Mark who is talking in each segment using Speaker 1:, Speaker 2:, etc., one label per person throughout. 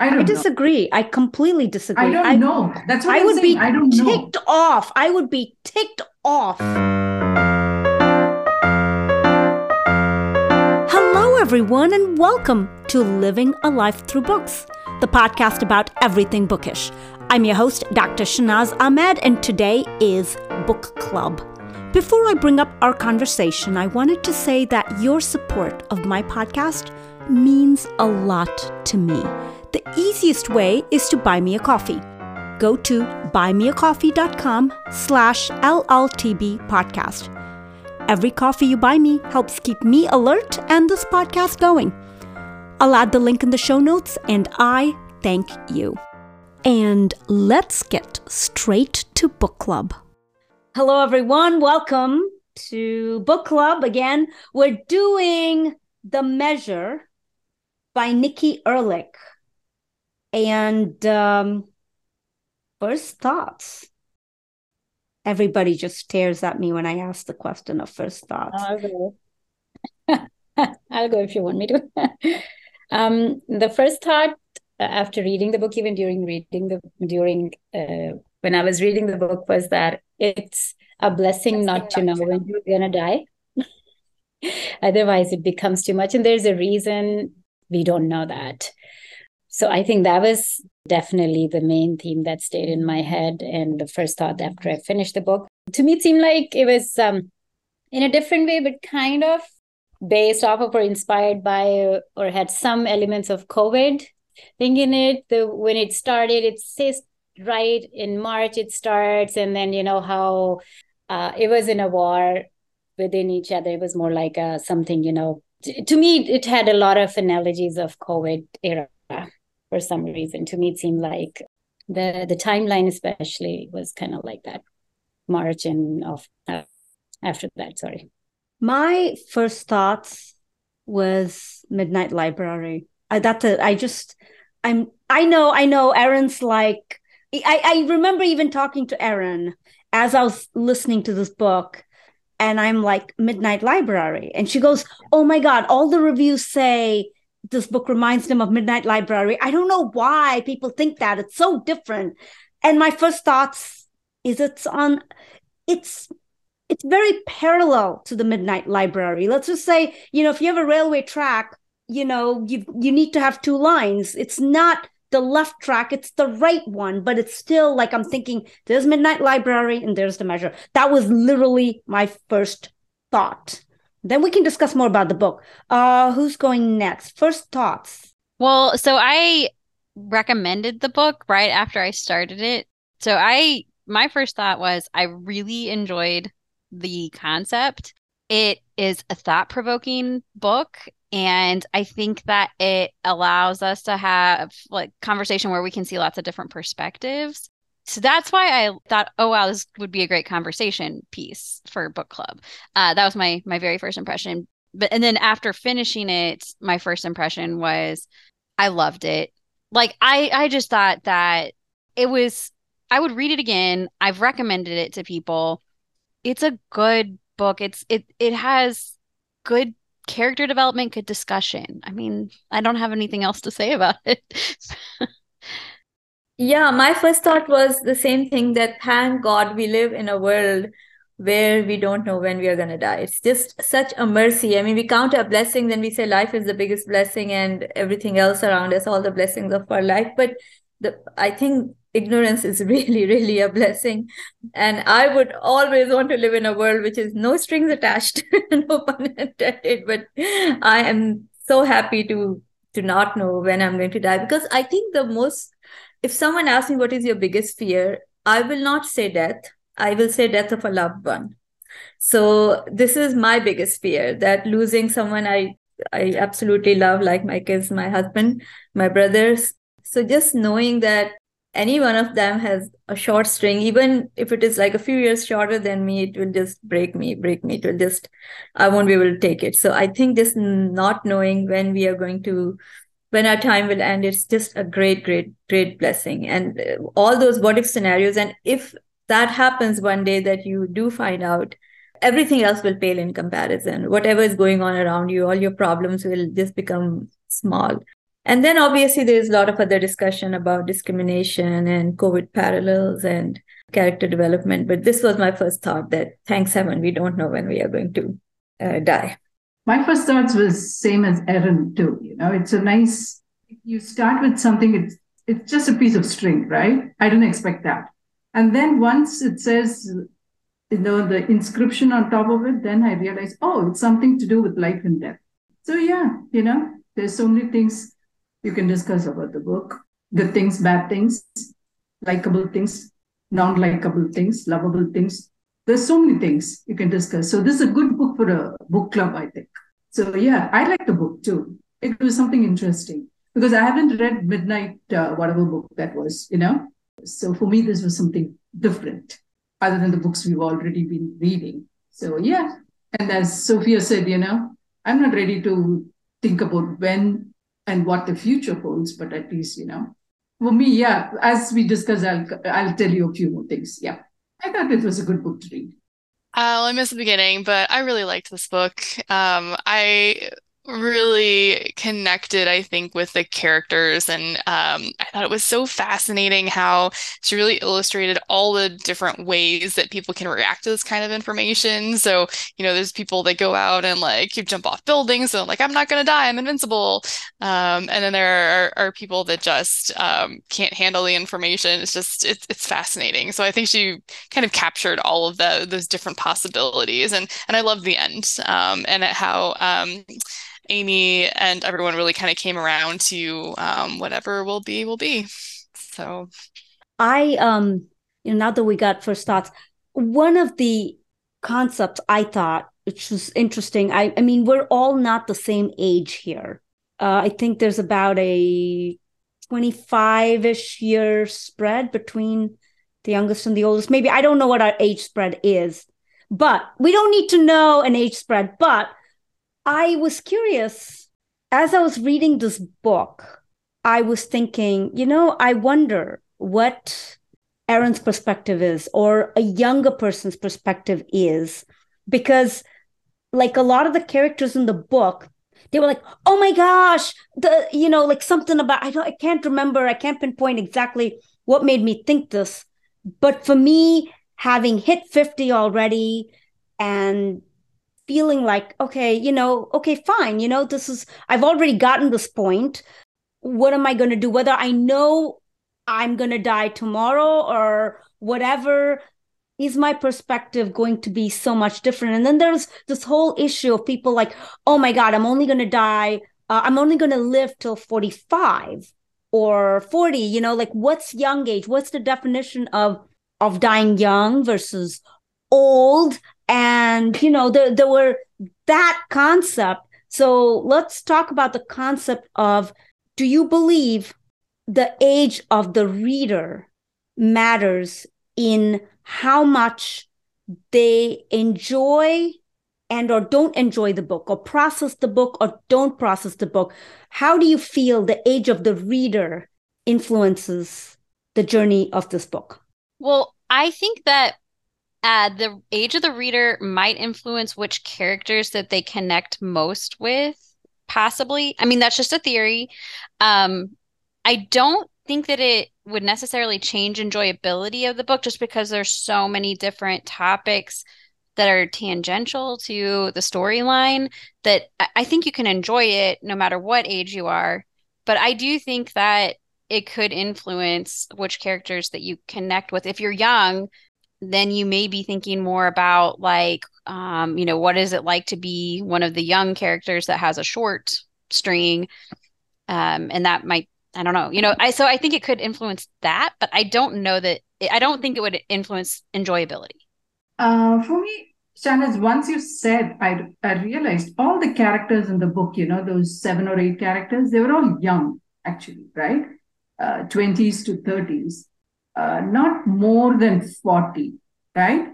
Speaker 1: I don't
Speaker 2: I
Speaker 1: know.
Speaker 2: disagree. I completely disagree.
Speaker 1: I don't know. That's what
Speaker 2: I
Speaker 1: am
Speaker 2: would
Speaker 1: saying.
Speaker 2: be
Speaker 1: I don't know.
Speaker 2: ticked off. I would be ticked off. Hello, everyone, and welcome to Living a Life Through Books, the podcast about everything bookish. I'm your host, Dr. Shahnaz Ahmed, and today is Book Club. Before I bring up our conversation, I wanted to say that your support of my podcast means a lot to me. The easiest way is to buy me a coffee. Go to buymeacoffee.com slash LLTB podcast. Every coffee you buy me helps keep me alert and this podcast going. I'll add the link in the show notes and I thank you. And let's get straight to book club. Hello, everyone. Welcome to book club again. We're doing The Measure by Nikki Erlick. And um, first thoughts. Everybody just stares at me when I ask the question of first thoughts.
Speaker 3: I'll go. I'll go if you want me to. um, the first thought uh, after reading the book, even during reading the during uh, when I was reading the book, was that it's a blessing not to know when you're gonna die. Otherwise, it becomes too much, and there's a reason we don't know that. So I think that was definitely the main theme that stayed in my head, and the first thought after I finished the book. To me, it seemed like it was um, in a different way, but kind of based off of or inspired by or had some elements of COVID thing in it. The when it started, it says right in March it starts, and then you know how uh, it was in a war within each other. It was more like a, something you know. t- To me, it had a lot of analogies of COVID era for some reason. To me, it seemed like the the timeline, especially, was kind of like that. March and of uh, after that, sorry.
Speaker 2: My first thoughts was Midnight Library. I that I just I'm I know I know Erin's like I I remember even talking to Erin as I was listening to this book and I'm like Midnight Library and she goes, "Oh my god, all the reviews say this book reminds them of Midnight Library." I don't know why people think that. It's so different. And my first thoughts is it's on it's it's very parallel to the midnight library let's just say you know if you have a railway track you know you you need to have two lines it's not the left track it's the right one but it's still like i'm thinking there's midnight library and there's the measure that was literally my first thought then we can discuss more about the book uh who's going next first thoughts
Speaker 4: Well, so I recommended the book right after I started it. So I my first thought was I really enjoyed the concept. It is a thought-provoking book and I think that it allows us to have like conversation where we can see lots of different perspectives. So that's why I thought, oh wow, this would be a great conversation piece for book club. Uh, that was my my very first impression. But and then after finishing it, my first impression was I loved it. Like I I just thought that it was I would read it again. I've recommended it to people. It's a good book. It's it it has good character development, good discussion. I mean, I don't have anything else to say about it.
Speaker 5: Yeah, my first thought was the same thing that thank God we live in a world where we don't know when we are going to die. It's just such a mercy. I mean, we count our blessings and we say life is the biggest blessing and everything else around us, all the blessings of our life. But the I think ignorance is really, really a blessing. And I would always want to live in a world which is no strings attached, no pun intended. But I am so happy to to not know when I'm going to die because I think the most if someone asks me what is your biggest fear, I will not say death. I will say death of a loved one. So this is my biggest fear that losing someone I I absolutely love, like my kids, my husband, my brothers. So just knowing that any one of them has a short string, even if it is like a few years shorter than me, it will just break me, break me. It will just, I won't be able to take it. So I think just not knowing when we are going to when our time will end it's just a great great great blessing and uh, all those what if scenarios and if that happens one day that you do find out everything else will pale in comparison whatever is going on around you all your problems will just become small And then obviously there's a lot of other discussion about discrimination and COVID parallels and character development. But this was my first thought that thanks heaven, we don't know when we are going to uh, die.
Speaker 1: My first thoughts was same as Erin too. You know, it's a nice, you start with something, it's, it's just a piece of string, right? I didn't expect that. And then once it says, you know, the inscription on top of it, then I realized, oh, it's something to do with life and death. So yeah, you know, there's so many things you can discuss about the book good things, bad things, likable things, non likable things, lovable things. There's so many things you can discuss. So, this is a good book for a book club, I think. So, yeah, I like the book too. It was something interesting because I haven't read Midnight, uh, whatever book that was, you know. So, for me, this was something different other than the books we've already been reading. So, yeah. And as Sophia said, you know, I'm not ready to think about when and what the future holds, but at least, you know, for me, yeah, as we discuss, I'll, I'll tell you a few more things. Yeah. I thought it was a good book to read.
Speaker 6: Uh, well, I missed the beginning, but I really liked this book. Um, I really connected, I think, with the characters. And um, I thought it was so fascinating how she really illustrated all the different ways that people can react to this kind of information. So, you know, there's people that go out and like you jump off buildings. So, like, I'm not going to die, I'm invincible. Um, and then there are, are people that just um, can't handle the information. It's just, it's, it's fascinating. So, I think she kind of captured all of the, those different possibilities. And, and I love the end um, and how um, Amy and everyone really kind of came around to um, whatever will be will be. So,
Speaker 2: I um, you know, now that we got first thoughts, one of the concepts I thought which was interesting. I I mean, we're all not the same age here. Uh, I think there's about a 25 ish year spread between the youngest and the oldest. Maybe I don't know what our age spread is, but we don't need to know an age spread. But I was curious as I was reading this book, I was thinking, you know, I wonder what Erin's perspective is or a younger person's perspective is because like a lot of the characters in the book they were like oh my gosh the you know like something about i don't i can't remember i can't pinpoint exactly what made me think this. But for me having hit 50 already and feeling like, okay, you know, okay, fine, you know, this is, I've already gotten this point. What am I going to do? Whether I know I'm going to die tomorrow or whatever, is my perspective going to be so much different? And then there's this whole issue of people like, oh my God, I'm only going to die, uh, I'm only going to live till 45 or 40, you know, like what's young age? What's the definition of of dying young versus old and you know there, there were that concept. So let's talk about the concept of do you believe the age of the reader matters in how much they enjoy and or don't enjoy the book or process the book or don't process the book? How do you feel the age of the reader influences the journey of this book?
Speaker 4: Well i think that uh, the age of the reader might influence which characters that they connect most with, possibly. I mean, that's just a theory. Um, I don't think that it would necessarily change enjoyability of the book just because there's so many different topics that are tangential to the storyline that I think you can enjoy it no matter what age you are. But I do think that it could influence which characters that you connect with. If you're young, then you may be thinking more about like um, you know what is it like to be one of the young characters that has a short string? Um, and that might i don't know you know i so i think it could influence that but i don't know that i don't think it would influence enjoyability.
Speaker 1: Uh, for me Shahnaz, once you said I, I realized all the characters in the book you know those seven or eight characters they were all young actually right? Uh, 20s to 30s uh, not more than 40, right?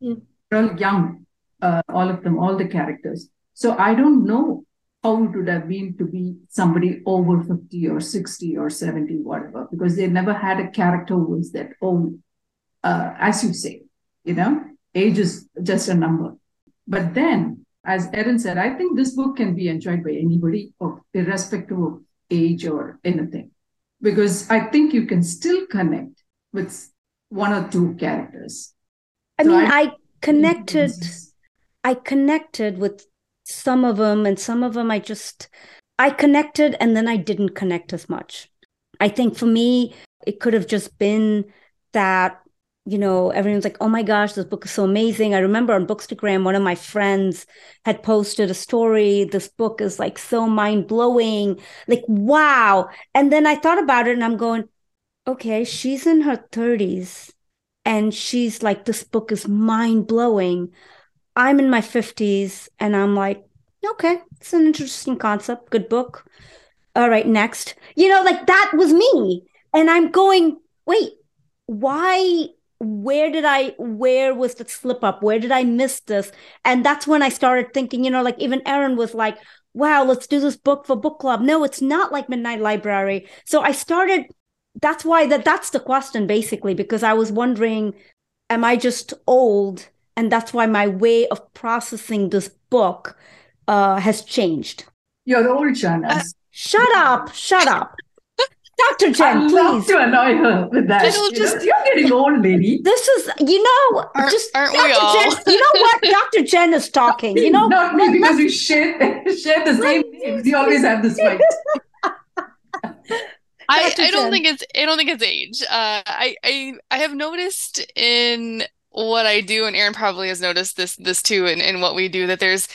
Speaker 1: Yeah. They're all young, uh, all of them, all the characters. So I don't know how it would have been to be somebody over 50 or 60 or 70, whatever, because they never had a character who was that old, uh, as you say, you know, age is just a number. But then, as Erin said, I think this book can be enjoyed by anybody, irrespective of age or anything, because I think you can still connect with one or two characters.
Speaker 2: I so mean, I, I connected. I connected with some of them, and some of them I just I connected, and then I didn't connect as much. I think for me, it could have just been that you know, everyone's like, oh my gosh, this book is so amazing. I remember on Bookstagram, one of my friends had posted a story. This book is like so mind blowing. Like, wow. And then I thought about it and I'm going, okay, she's in her 30s and she's like, this book is mind blowing. I'm in my 50s and I'm like, okay, it's an interesting concept. Good book. All right, next. You know, like that was me. And I'm going, wait, why where did I, where was the slip up? Where did I miss this? And that's when I started thinking, you know, like even Erin was like, wow, let's do this book for book club. No, it's not like Midnight Library. So I started, that's why that that's the question basically, because I was wondering, am I just old? And that's why my way of processing this book uh, has changed.
Speaker 1: You're the old Shana. Uh,
Speaker 2: shut up, shut up. Dr. Jen, I please.
Speaker 1: to annoy her with that. you just, you're getting old, lady.
Speaker 2: This is, you know,
Speaker 6: aren't,
Speaker 2: just
Speaker 6: aren't Dr.
Speaker 2: Jen, you know what? Dr. Jen is talking. You know,
Speaker 1: not me because we share, share the same names. We always have this fight.
Speaker 6: I, I don't think it's I don't think it's age. Uh, I I I have noticed in what I do, and Erin probably has noticed this this too, in, in what we do, that there's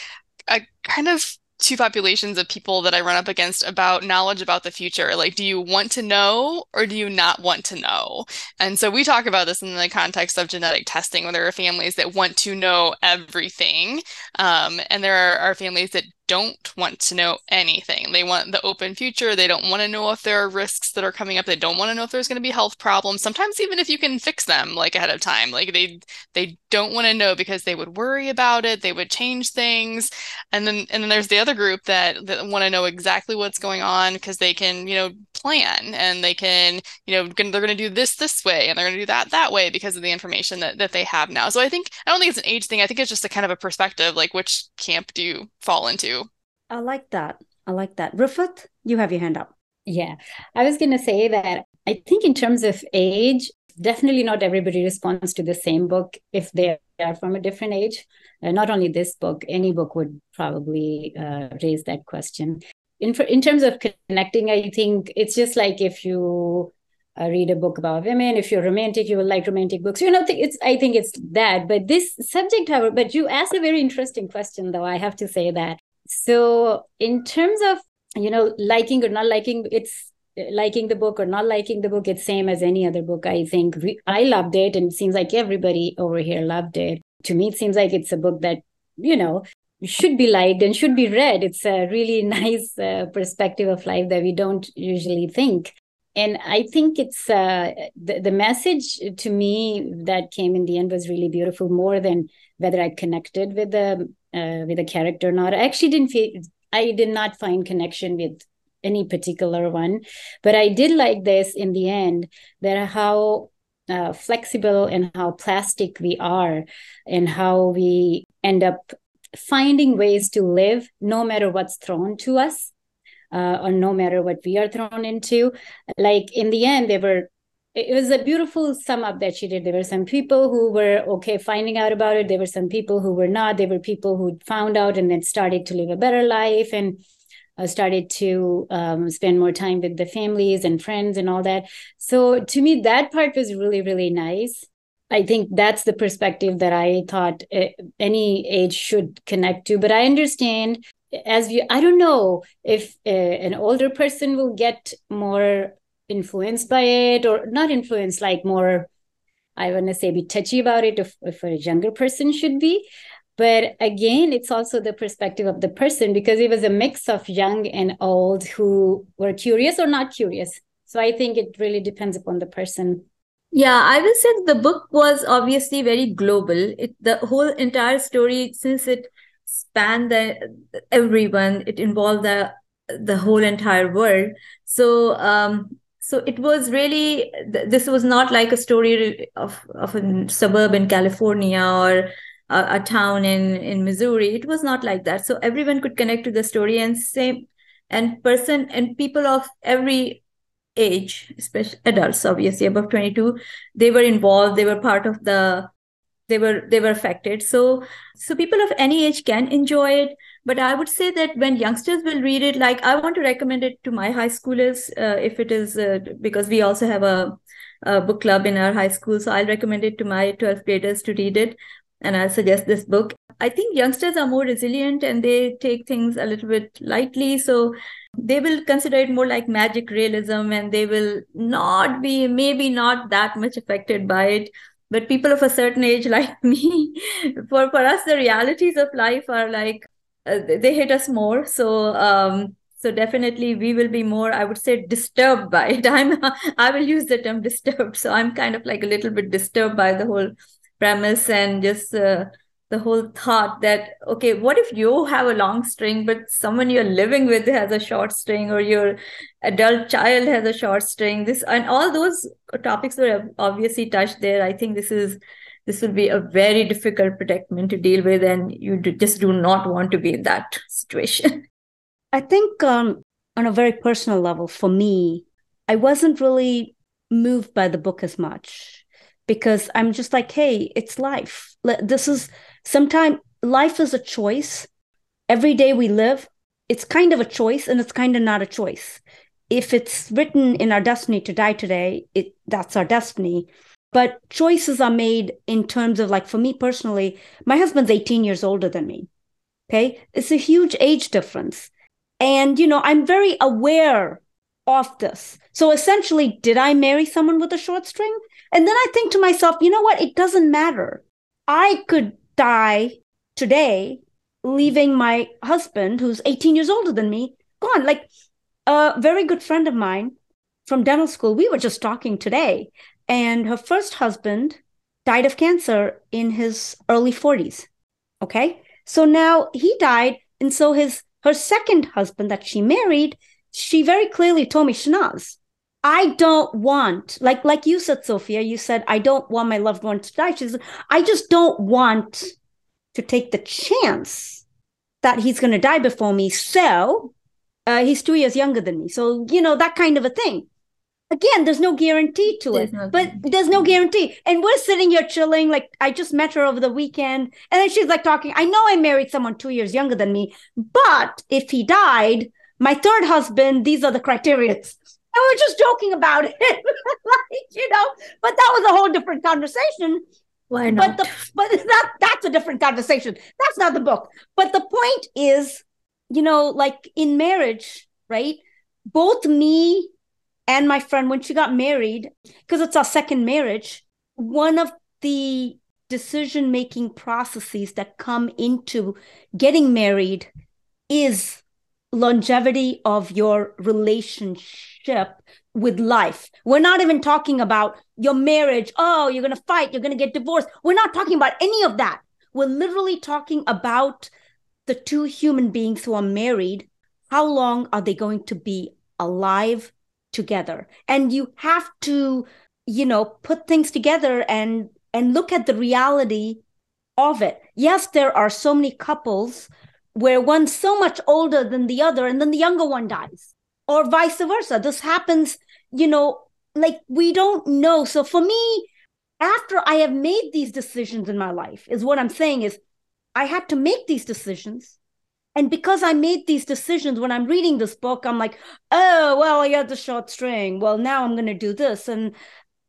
Speaker 6: a kind of two populations of people that I run up against about knowledge about the future. Like, do you want to know or do you not want to know? And so we talk about this in the context of genetic testing, where there are families that want to know everything. Um, and there are, are families that don't want to know anything. They want the open future. They don't want to know if there are risks that are coming up. They don't want to know if there's going to be health problems. Sometimes even if you can fix them like ahead of time. Like they they don't want to know because they would worry about it. They would change things. And then and then there's the other group that that want to know exactly what's going on because they can, you know, plan and they can, you know, they're going to do this this way and they're going to do that that way because of the information that that they have now. So I think I don't think it's an age thing. I think it's just a kind of a perspective like which camp do you fall into?
Speaker 2: I like that. I like that. Rufat, you have your hand up.
Speaker 3: Yeah. I was going to say that I think, in terms of age, definitely not everybody responds to the same book if they are from a different age. Uh, not only this book, any book would probably uh, raise that question. In, in terms of connecting, I think it's just like if you uh, read a book about women. If you're romantic, you will like romantic books. You know, it's I think it's that. But this subject, however, but you asked a very interesting question, though. I have to say that so, in terms of you know liking or not liking, it's liking the book or not liking the book. It's same as any other book. I think we, I loved it, and it seems like everybody over here loved it. To me, it seems like it's a book that you know should be liked and should be read. It's a really nice uh, perspective of life that we don't usually think. And I think it's uh, the, the message to me that came in the end was really beautiful, more than whether I connected with the uh, with a character or not. I actually didn't feel I did not find connection with any particular one, but I did like this in the end that how uh, flexible and how plastic we are, and how we end up finding ways to live no matter what's thrown to us. Uh, or no matter what we are thrown into like in the end they were it was a beautiful sum up that she did. There were some people who were okay finding out about it. There were some people who were not. There were people who found out and then started to live a better life and uh, started to um, spend more time with the families and friends and all that. So to me, that part was really, really nice. I think that's the perspective that I thought uh, any age should connect to. But I understand as you, I don't know if uh, an older person will get more influenced by it or not influenced like more i want to say be touchy about it if, if a younger person should be. But again it's also the perspective of the person because it was a mix of young and old who were curious or not curious. So i think it really depends upon the person
Speaker 5: yeah i will say the book was obviously very global. It the whole entire story since it spanned the everyone it involved the the whole entire world. So um so it was really this was not like a story of, of a suburb in california or a, a, town in in missouri. It was not like that. So everyone could connect to the story and same and person and people of every age, especially adults, obviously above 22, they were involved, they were part of the they were they were affected. So so people of any age can enjoy it. But i would say that when youngsters will read it like i want to recommend it to my high schoolers uh, if it is uh, because we also have a, a, book club in our high school. So i'll recommend it to my 12th graders to read it. And i'll suggest this book i think youngsters are more resilient and they take things a little bit lightly. So they will consider it more like magic realism and they will not be maybe not that much affected by it. But people of a certain age like me for for us the realities of life are like uh, they hit us more. So um so definitely we will be more i would say disturbed by it. I'm i will use the term disturbed. So i'm kind of like a little bit disturbed by the whole premise and just uh, the whole thought that okay what if you have a long string but someone you're living with has a short string or your adult child has a short string? This and all those topics were obviously touched there. I think this is this will be a very difficult predicament to deal with and you just do not want to be in that situation.
Speaker 2: I think um, on a very personal level for me i wasn't really moved by the book as much because i'm just like hey it's life. This is sometimes life is a choice. Every day we live, it's kind of a choice and it's kind of not a choice. If it's written in our destiny to die today, it that's our destiny. But choices are made in terms of like for me personally, my husband's 18 years older than me. Okay. It's a huge age difference. And, you know, I'm very aware of this. So essentially, did I marry someone with a short string? And then I think to myself, you know what? It doesn't matter. I could die today, leaving my husband, who's 18 years older than me, gone. Like a very good friend of mine from dental school, we were just talking today, and her first husband died of cancer in his early 40s. Okay. So now he died. And so his her second husband that she married, she very clearly told me, Shahnaz, I don't want, like like you said, Sophia, you said, I don't want my loved one to die. She said, I just don't want to take the chance that he's going to die before me. So uh, he's two years younger than me. So, you know, that kind of a thing. Again, there's no guarantee to there's it, no but there's no guarantee. And we're sitting here chilling. Like, I just met her over the weekend. And then she's like talking, I know I married someone two years younger than me, but if he died, my third husband, these are the criteria and we're just joking about it, like you know. But that was a whole different conversation.
Speaker 5: Why not?
Speaker 2: But the but that that's a different conversation. That's not the book. But the point is, you know, like in marriage, right? Both me and my friend, when she got married, because it's our second marriage, one of the decision making processes that come into getting married is longevity of your relationship with life. We're not even talking about your marriage. Oh, you're going to fight, you're going to get divorced. We're not talking about any of that. We're literally talking about the two human beings who are married. How long are they going to be alive together? And you have to, you know, put things together and and look at the reality of it. Yes, there are so many couples where one's so much older than the other and then the younger one dies or vice versa. This happens you know like we don't know. So for me after i have made these decisions in my life is what i'm saying is i had to make these decisions. And because i made these decisions when i'm reading this book i'm like oh well i had the short string. Well now i'm going to do this. And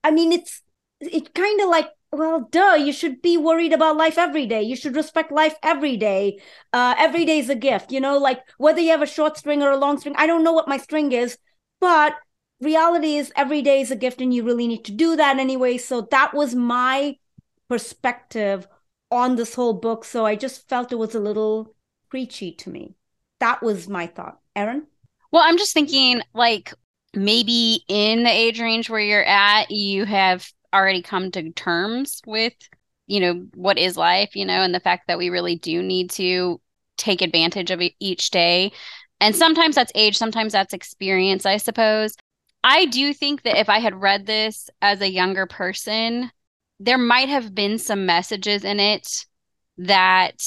Speaker 2: i mean it's it kind of like well, duh, you should be worried about life every day. You should respect life every day. Uh, every day is a gift, you know, like whether you have a short string or a long string. I don't know what my string is, but reality is every day is a gift and you really need to do that anyway. So that was my perspective on this whole book. So I just felt it was a little preachy to me. That was my thought. Erin?
Speaker 4: Well, I'm just thinking like maybe in the age range where you're at, you have already come to terms with you know what is life you know and the fact that we really do need to take advantage of each day and sometimes that's age sometimes that's experience i suppose i do think that if i had read this as a younger person there might have been some messages in it that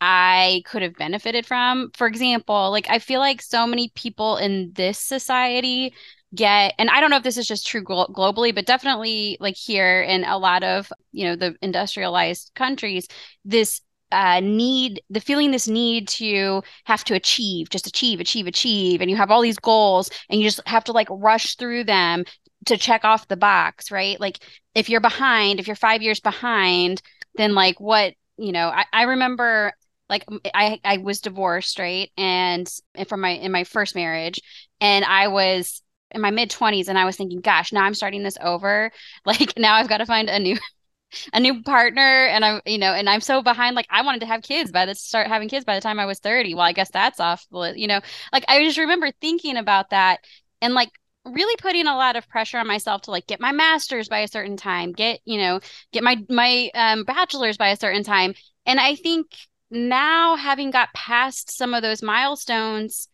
Speaker 4: I could have benefited from. For example, like I feel like so many people in this society get and i don't know if this is just true glo- globally but definitely like here in a lot of you know the industrialized countries this uh, need the feeling this need to have to achieve just achieve achieve achieve and you have all these goals and you just have to like rush through them to check off the box right? Like if you're behind if you're five years behind then like what you know i, I remember like I, I was divorced right? And, and from my in my first marriage and i was in my mid 20s and I was thinking, gosh, now I'm starting this over. Like now I've got to find a new a new partner and I'm, you know, and I'm so behind like I wanted to have kids by the start having kids by the time I was 30. Well, I guess that's off, you know. Like I just remember thinking about that and like really putting a lot of pressure on myself to like get my masters by a certain time, get, you know, get my my um bachelor's by a certain time. And I think now having got past some of those milestones,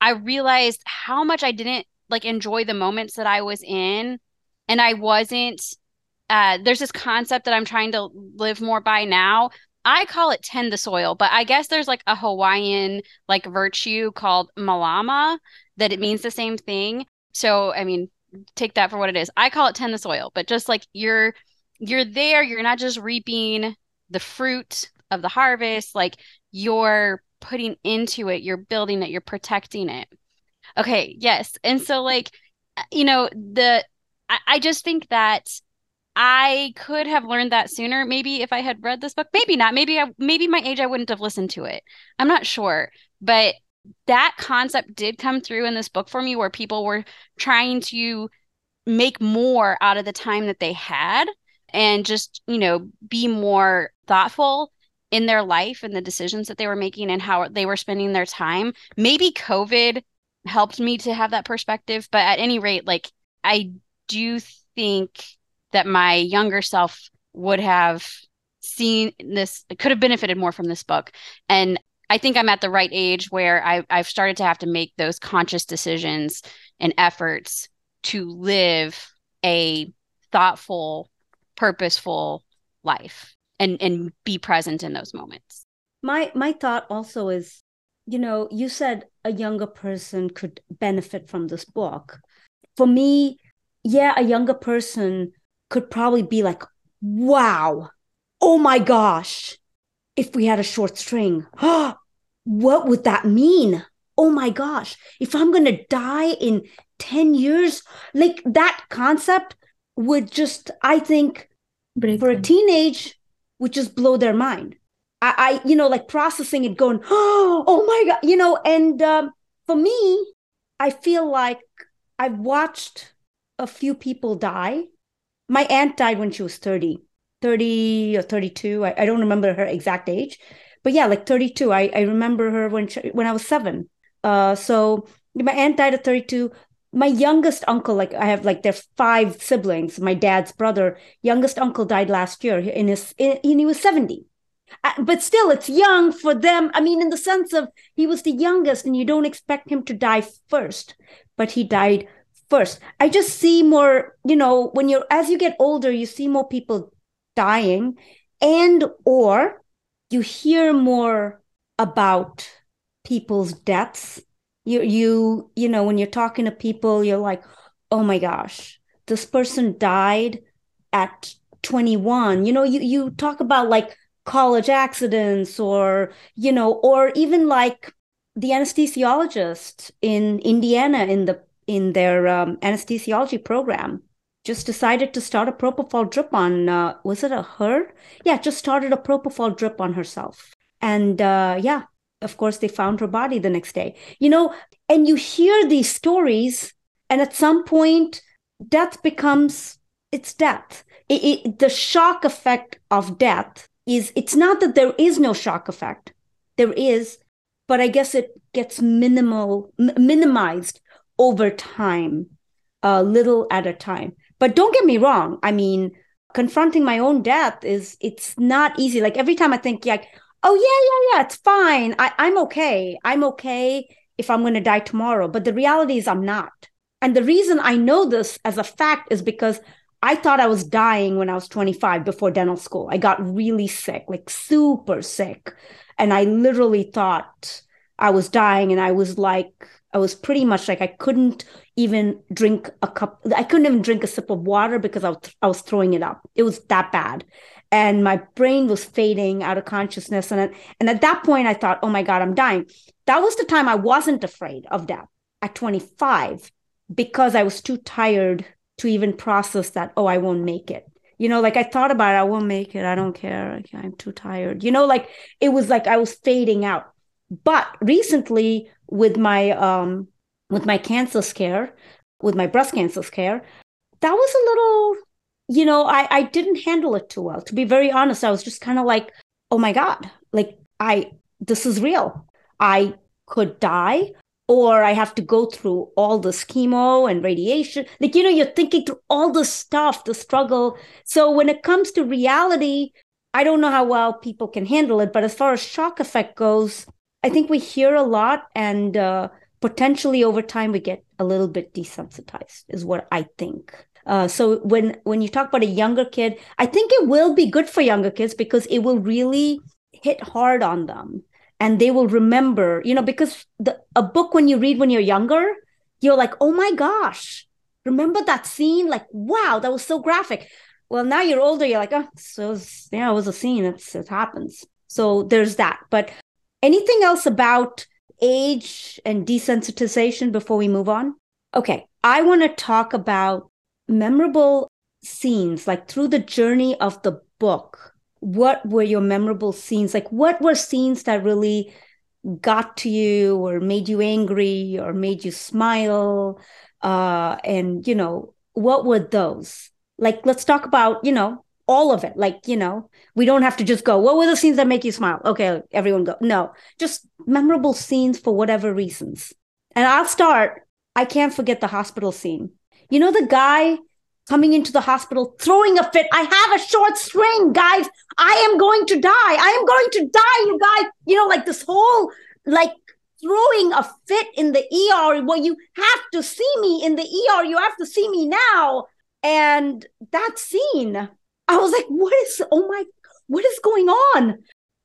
Speaker 4: I realized how much I didn't like enjoy the moments that I was in and I wasn't uh there's this concept that I'm trying to live more by now. I call it tend the soil, but I guess there's like a Hawaiian like virtue called malama that it means the same thing. So, I mean, take that for what it is. I call it tend the soil, but just like you're you're there, you're not just reaping the fruit of the harvest, like you're putting into it, you're building it, you're protecting it. Okay, yes. And so like uh, you know, the I, I just think that I could have learned that sooner maybe if I had read this book. Maybe not. Maybe I maybe my age I wouldn't have listened to it. I'm not sure. But that concept did come through in this book for me where people were trying to make more out of the time that they had and just, you know, be more thoughtful in their life and the decisions that they were making and how they were spending their time. Maybe COVID helped me to have that perspective. But at any rate, like I do think that my younger self would have seen this could have benefited more from this book. And I think I'm at the right age where I, I've started to have to make those conscious decisions and efforts to live a thoughtful, purposeful life and and be present in those moments.
Speaker 2: My my thought also is you know, you said a younger person could benefit from this book. For me, yeah, a younger person could probably be like, wow, oh my gosh, if we had a short string, what would that mean? Oh my gosh, if I'm going to die in 10 years, like that concept would just, I think, Break for them. a teenage, would just blow their mind. I, I you know, like processing it, going, oh my God, you know, and um, for me, I feel like I've watched a few people die. My aunt died when she was 30, 30 or 32. I, I don't remember her exact age, but yeah, like 32. I, I remember her when she, when I was seven. Uh, so my aunt died at 32 my youngest uncle like i have like their five siblings my dad's brother youngest uncle died last year in his in, he was 70 uh, Uh, but still it's young for them. I mean in the sense of he was the youngest and you don't expect him to die first but he died first. I just see more you know when you're as you get older you see more people dying and or you hear more about people's deaths. You you you know when you're talking to people you're like oh my gosh this person died at 21 you know you you talk about like college accidents or you know or even like the anesthesiologist in Indiana in the in their um, anesthesiology program just decided to start a propofol drip on uh, was it a her? Yeah just started a propofol drip on herself. And uh, yeah of course they found her body the next day. You know and you hear these stories and at some point death becomes it's death. It, it, the shock effect of death is it's not that there is no shock effect. There is but i guess it gets minimal m- minimized over time a little at a time. But don't get me wrong. I mean confronting my own death is it's not easy. Like every time i think like oh yeah yeah yeah it's fine. I, i'm okay. I'm okay if i'm going to die tomorrow. But the reality is i'm not. And the reason i know this as a fact is because I thought I was dying when I was 25 before dental school. I got really sick, like super sick. And I literally thought I was dying. And I was like, I was pretty much like, I couldn't even drink a cup, I couldn't even drink a sip of water because I was, I was throwing it up. It was that bad. And my brain was fading out of consciousness. And, and at that point, I thought, oh my God, I'm dying. That was the time I wasn't afraid of death at 25 because I was too tired to even process that, oh, I won't make it. You know, like I thought about it, I won't make it. I don't care. I'm too tired. You know, like it was like I was fading out. But recently with my um with my cancer scare, with my breast cancer scare, that was a little, you know, I, I didn't handle it too well. To be very honest, I was just kind of like, oh my God, like I this is real. I could die or I have to go through all this chemo and radiation. Like, you know, you're thinking through all the stuff, the struggle. So when it comes to reality, I don't know how well people can handle it. But as far as shock effect goes, I think we hear a lot and uh, potentially over time we get a little bit desensitized, is what I think. Uh, so when when you talk about a younger kid, I think it will be good for younger kids because it will really hit hard on them and they will remember you know because the a book when you read when you're younger you're like oh my gosh remember that scene? Like wow that was so graphic. Well now you're older you're like oh so yeah it was a scene it's, it happens. So there's that. But anything else about age and desensitization before we move on? Okay i want to talk about memorable scenes like through the journey of the book what were your memorable scenes? Like, what were scenes that really got to you or made you angry or made you smile? Uh, and, you know, what were those? Like, let's talk about, you know, all of it. Like, you know, we don't have to just go, what were the scenes that make you smile? Okay, everyone go. No, just memorable scenes for whatever reasons. And I'll start. I can't forget the hospital scene. You know, the guy coming into the hospital throwing a fit. I have a short string, guys. I am going to die. I am going to die, you guys. You know, like this whole like throwing a fit in the ER where you have to see me in the ER. You have to see me now. And that scene, I was like, what is, oh my, what is going on?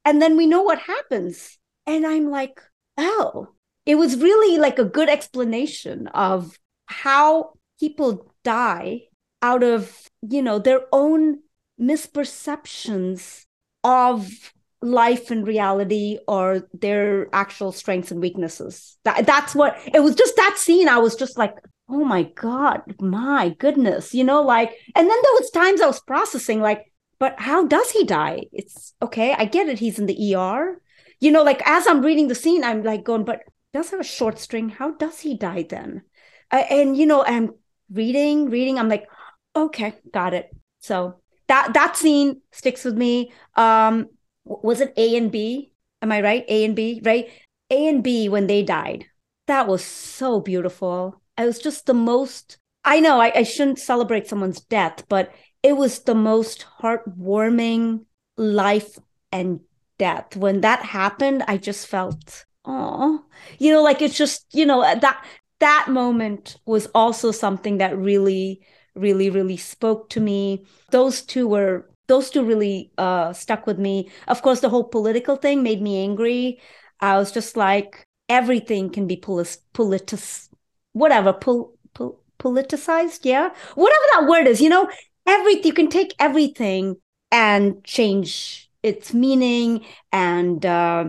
Speaker 2: And then we know what happens. And I'm like, oh, it was really like a good explanation of how people die out of you know their own misperceptions of life and reality or their actual strengths and weaknesses. That, that's what it was just that scene i was just like oh my god my goodness you know like and then there was times i was processing like but how does he die? It's okay i get it he's in the er you know like as i'm reading the scene i'm like going but does have a short string how does he die then? Uh, and you know i'm reading reading i'm like okay got it. So that that scene sticks with me. Um was it a and b? Am i right? A and b right? A and b when they died. That was so beautiful. It was just the most i know I, I shouldn't celebrate someone's death but it was the most heartwarming life and death. When that happened i just felt oh you know like it's just you know that that moment was also something that really really really spoke to me. Those two were those two really uh stuck with me. Of course the whole political thing made me angry. I was just like everything can be polis- politis whatever pol- pol- politicized yeah? Whatever that word is you know? Everything you can take everything and change its meaning and uh,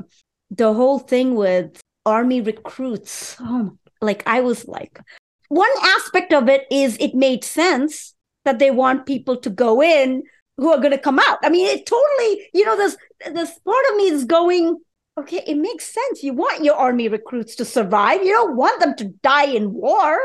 Speaker 2: the whole thing with army recruits. Oh like i was like one aspect of it is it made sense that they want people to go in who are going to come out. I mean, it totally, you know, this this part of me is going, okay, it makes sense. You want your army recruits to survive. You don't want them to die in war.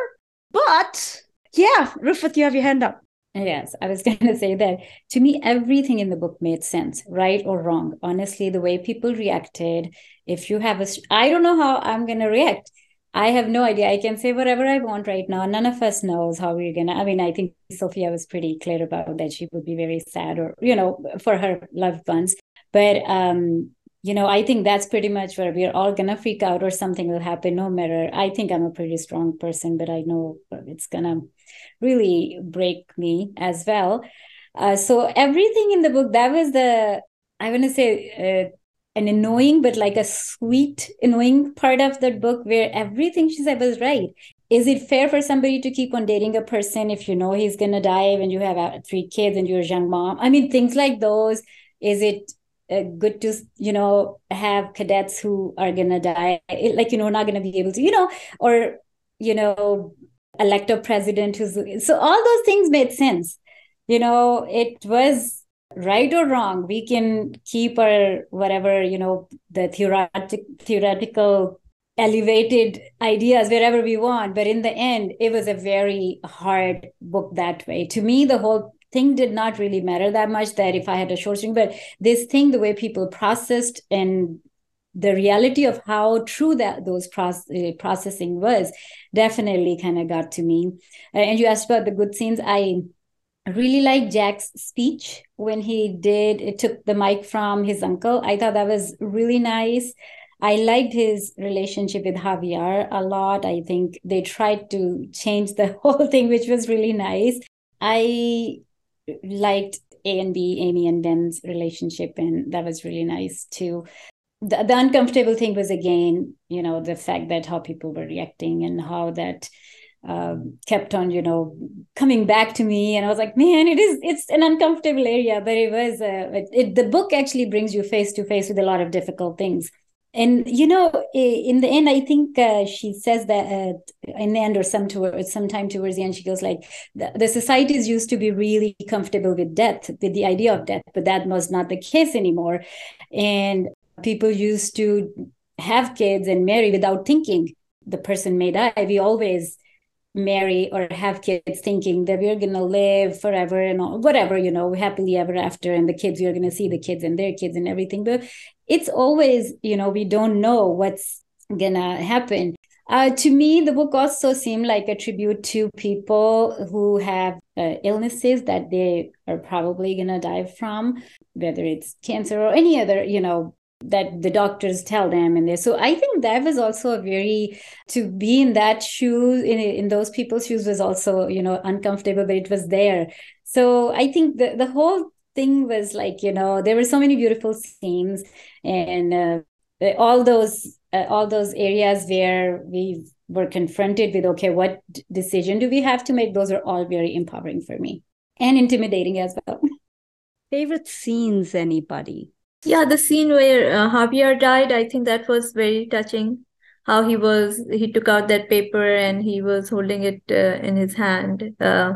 Speaker 2: But yeah, Rifat, you have your hand up.
Speaker 3: Yes, I was going to say that to me, everything in the book made sense, right or wrong. Honestly, the way people reacted, if you have a, I don't know how I'm going to react. I have no idea. I can say whatever I want right now. None of us knows how we're gonna. I mean, I think Sophia was pretty clear about that. She would be very sad, or you know, for her loved ones. But um, you know, I think that's pretty much where we're all gonna freak out, or something will happen. No matter. I think I'm a pretty strong person, but I know it's gonna. really break me as well. Uh, so everything in the book that was the I want to say uh, an annoying but like a sweet annoying part of that book where everything she said was right. Is it fair for somebody to keep on dating a person if you know he's going to die when you have three kids and you're a young mom? I mean things like those. Is it uh, good to you know have cadets who are going to die like you know not going to be able to you know or you know elect a president who's so all those things made sense. You know it was right or wrong we can keep our whatever you know the theoretic, theoretical elevated ideas wherever we want. But in the end it was a very hard book that way. To me the whole thing did not really matter that much that if i had a short string but this thing the way people processed and the reality of how true that those uh, processing was definitely kind of got to me. Uh, and you asked about the good scenes. I really like Jack's speech when he did it took the mic from his uncle. I thought that was really nice. I liked his relationship with Javier a lot. I think they tried to change the whole thing, which was really nice. I liked A and B, Amy and Ben's relationship, and that was really nice too. The, the uncomfortable thing was again, you know, the fact that how people were reacting and how that um, kept on, you know, coming back to me, and I was like, man, it is it's an uncomfortable area, but it was uh, it, it, the book actually brings you face to face with a lot of difficult things. And you know, in the end, I think uh, she says that uh, in the end, or some towards sometime towards the end, she goes like, the, the societies used to be really comfortable with death, with the idea of death, but that was not the case anymore. And people used to have kids and marry without thinking the person may die. We always marry or have kids thinking that we're going to live forever and all, whatever, you know, happily ever after. And the kids, you're going to see the kids and their kids and everything. But it's always, you know, we don't know what's going to happen. Uh, to me, the book also seemed like a tribute to people who have uh, illnesses that they are probably going to die from, whether it's cancer or any other, you know, that the doctors tell them and they so i think that was also a very to be in that shoes in in those people's shoes was also you know uncomfortable but it was there. So i think the the whole thing was like you know there were so many beautiful scenes and uh, all those uh, all those areas where we were confronted with okay what decision do we have to make? Those are all very empowering for me and intimidating as well.
Speaker 2: Favorite scenes anybody
Speaker 5: yeah, the scene where uh, Javier died, I think that was very touching. How he was, he took out that paper and he was holding it uh, in his hand, uh,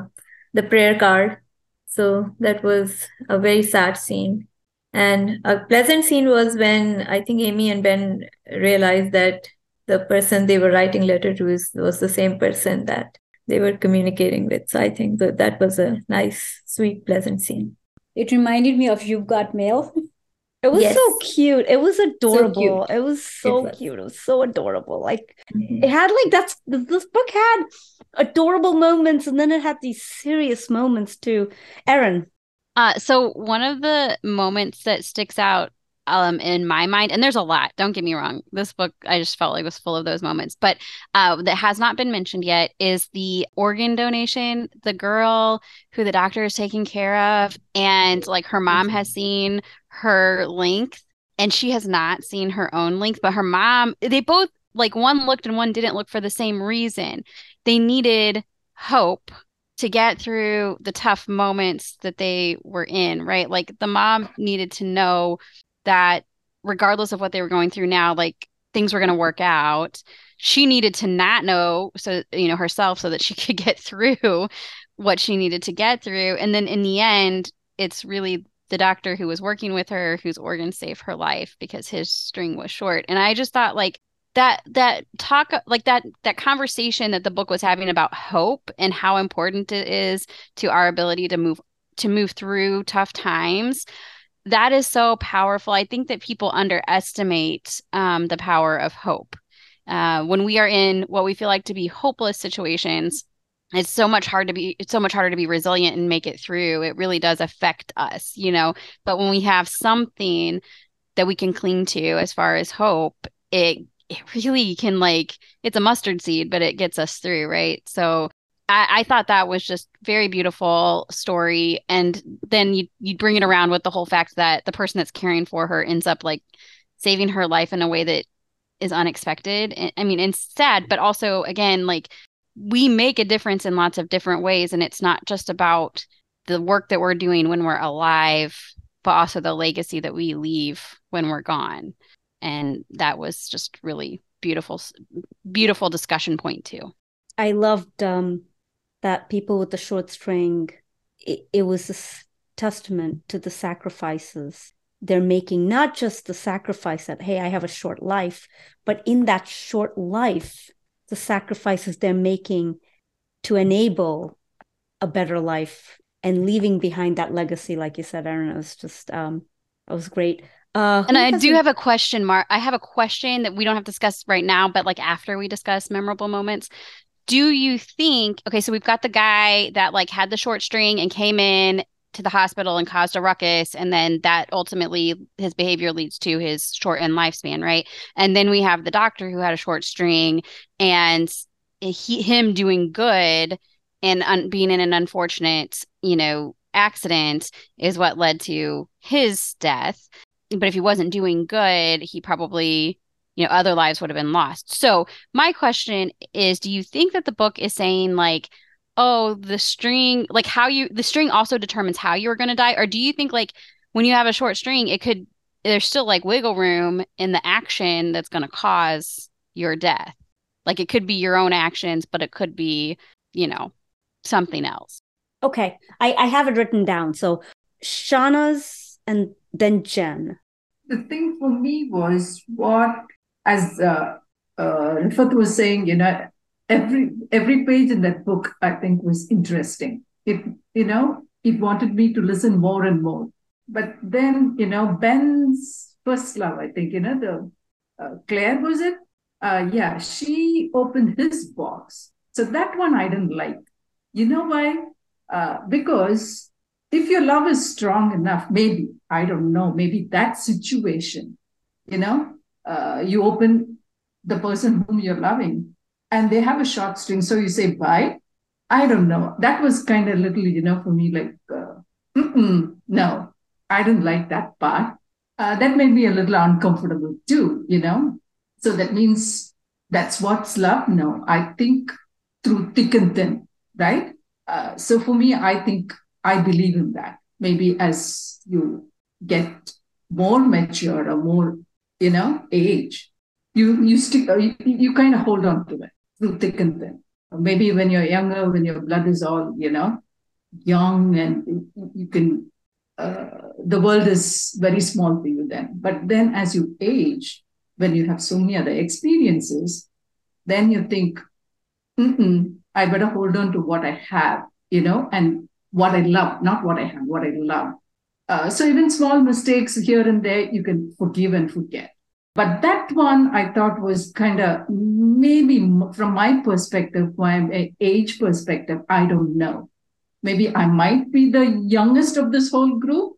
Speaker 5: the prayer card. So that was a very sad scene. And a pleasant scene was when I think Amy and Ben realized that the person they were writing letter to is, was the same person that they were communicating with. So I think that that was a nice, sweet, pleasant scene.
Speaker 3: It reminded me of You've Got Mail.
Speaker 2: It was yes. so cute. It was adorable. So it was so it cute. It was so adorable. Like mm-hmm. it had like that's this book had adorable moments and then it had these serious moments too. Erin.
Speaker 4: Uh so one of the moments that sticks out um in my mind and there's a lot don't get me wrong this book i just felt like was full of those moments but uh that has not been mentioned yet is the organ donation the girl who the doctor is taking care of and like her mom has seen her length and she has not seen her own length but her mom they both like one looked and one didn't look for the same reason. They needed hope to get through the tough moments that they were in right? Like the mom needed to know that regardless of what they were going through now like things were going to work out. She needed to not know so you know herself so that she could get through what she needed to get through. And then in the end it's really the doctor who was working with her whose organ saved her life because his string was short. And i just thought like that that talk like that that conversation that the book was having about hope and how important it is to our ability to move to move through tough times that is so powerful. I think that people underestimate um, the power of hope. Uh, when we are in what we feel like to be hopeless situations it's so much hard to be it's so much harder to be resilient and make it through it really does affect us you know but when we have something that we can cling to as far as hope it it really can like it's a mustard seed but it gets us through right so I, I thought that was just very beautiful story. And then you you bring it around with the whole fact that the person that's caring for her ends up like saving her life in a way that is unexpected. I mean, and sad, but also again, like we make a difference in lots of different ways. And it's not just about the work that we're doing when we're alive, but also the legacy that we leave when we're gone. And that was just really beautiful, beautiful discussion point too.
Speaker 2: I loved um, that people with the short string. It, it was a testament to the sacrifices they're making. Not just the sacrifice that hey, I have a short life, but in that short life, the sacrifices they're making to enable a better life and leaving behind that legacy, like you said, Erin. It was just um, it was great.
Speaker 4: Uh, and I do have a question, Mark. I have a question that we don't have to discuss right now, but like after we discuss memorable moments, do you think? Okay, so we've got the guy that like had the short string and came in to the hospital and caused a ruckus, and then that ultimately his behavior leads to his shortened lifespan, right? And then we have the doctor who had a short string and he him doing good and un- being in an unfortunate, you know, accident is what led to his death but if he wasn't doing good, he probably, you know, other lives would have been lost. So my question is, do you think that the book is saying like, oh, the string, like how you, the string also determines how you are going to die? Or do you think like when you have a short string, it could, there's still like wiggle room in the action that's going to cause your death? Like it could be your own actions, but it could be, you know, something else.
Speaker 2: Okay. I, I have it written down. So Shahnaz and then Jen?
Speaker 1: The thing for me was what, as uh, uh, Rifat was saying, you know, every every page in that book I think was interesting. It you know it wanted me to listen more and more. But then you know Ben's first love, I think you know the uh, Claire was it? Uh, yeah, she opened his box. So that one I didn't like. You know why? Uh, because if your love is strong enough, maybe, I don't know, maybe that situation, you know, uh, you open the person whom you're loving and they have a short string. So you say bye. I don't know. That was kind of little, you know, for me, like, uh, no, I didn't like that part. Uh, that made me a little uncomfortable too, you know. So that means that's what's love. No, I think through thick and thin, right? Uh, so for me, I think I believe in that. Maybe as you get more mature or more, you know, age, you you stick you, you kind of hold on to it through thick and thin. Maybe when you're younger, when your blood is all, you know, young and you can uh, the world is very small for you then. But then as you age, when you have so many other experiences, then you think, I better hold on to what I have, you know, and what I love, not what I have, what I love. Uh, so even small mistakes here and there, you can forgive and forget. But that one I thought was kind of maybe from my perspective, my age perspective, I don't know. Maybe I might be the youngest of this whole group.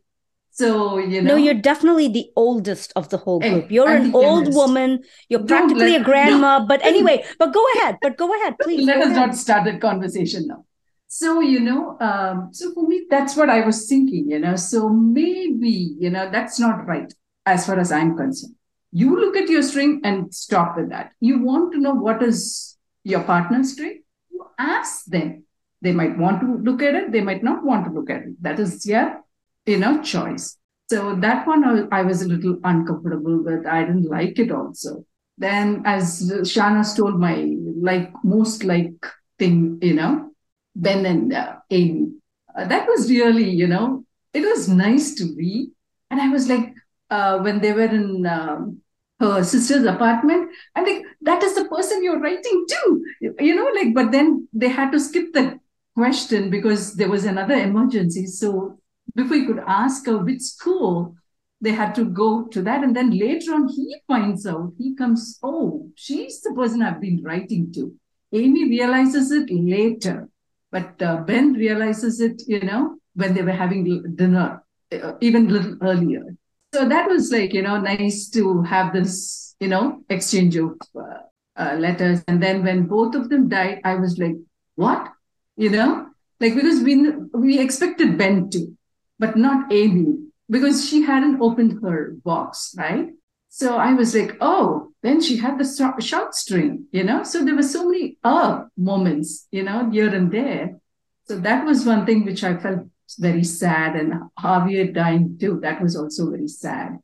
Speaker 1: So, you know.
Speaker 2: No, you're definitely the oldest of the whole group. You're I'm an old youngest. woman. You're practically let, a grandma. No. But anyway, but go ahead. But go ahead, please.
Speaker 1: Let us
Speaker 2: ahead.
Speaker 1: not start the conversation now. So, you know, um, so for me, that's what I was thinking, you know. So maybe, you know, that's not right as far as I'm concerned. You look at your string and stop with that. You want to know what is your partner's string? You ask them. They might want to look at it, they might not want to look at it. That is your, you know, choice. So that one I was a little uncomfortable with. I didn't like it also. Then, as Shana told my like most like thing, you know, Ben and uh, Amy. Uh, that was really, you know, it was nice to read. And I was like, uh, when they were in um, her sister's apartment, I'm like, that is the person you're writing to, you know, like, but then they had to skip the question because there was another emergency. So before you could ask her which school, they had to go to that. And then later on, he finds out, he comes, oh, she's the person I've been writing to. Amy realizes it later. But uh, Ben realizes it, you know, when they were having dinner, uh, even a little earlier. So that was like, you know, nice to have this, you know, exchange of uh, uh letters. And then when both of them died, I was like, what? you know, like because we we expected Ben to, but not Amy because she hadn't opened her box, right? So I was like, oh, then she had the short string, you know. So there were so many uh moments, you know, here and there. So that was one thing which I felt very sad, and Javier dying too. That was also very sad.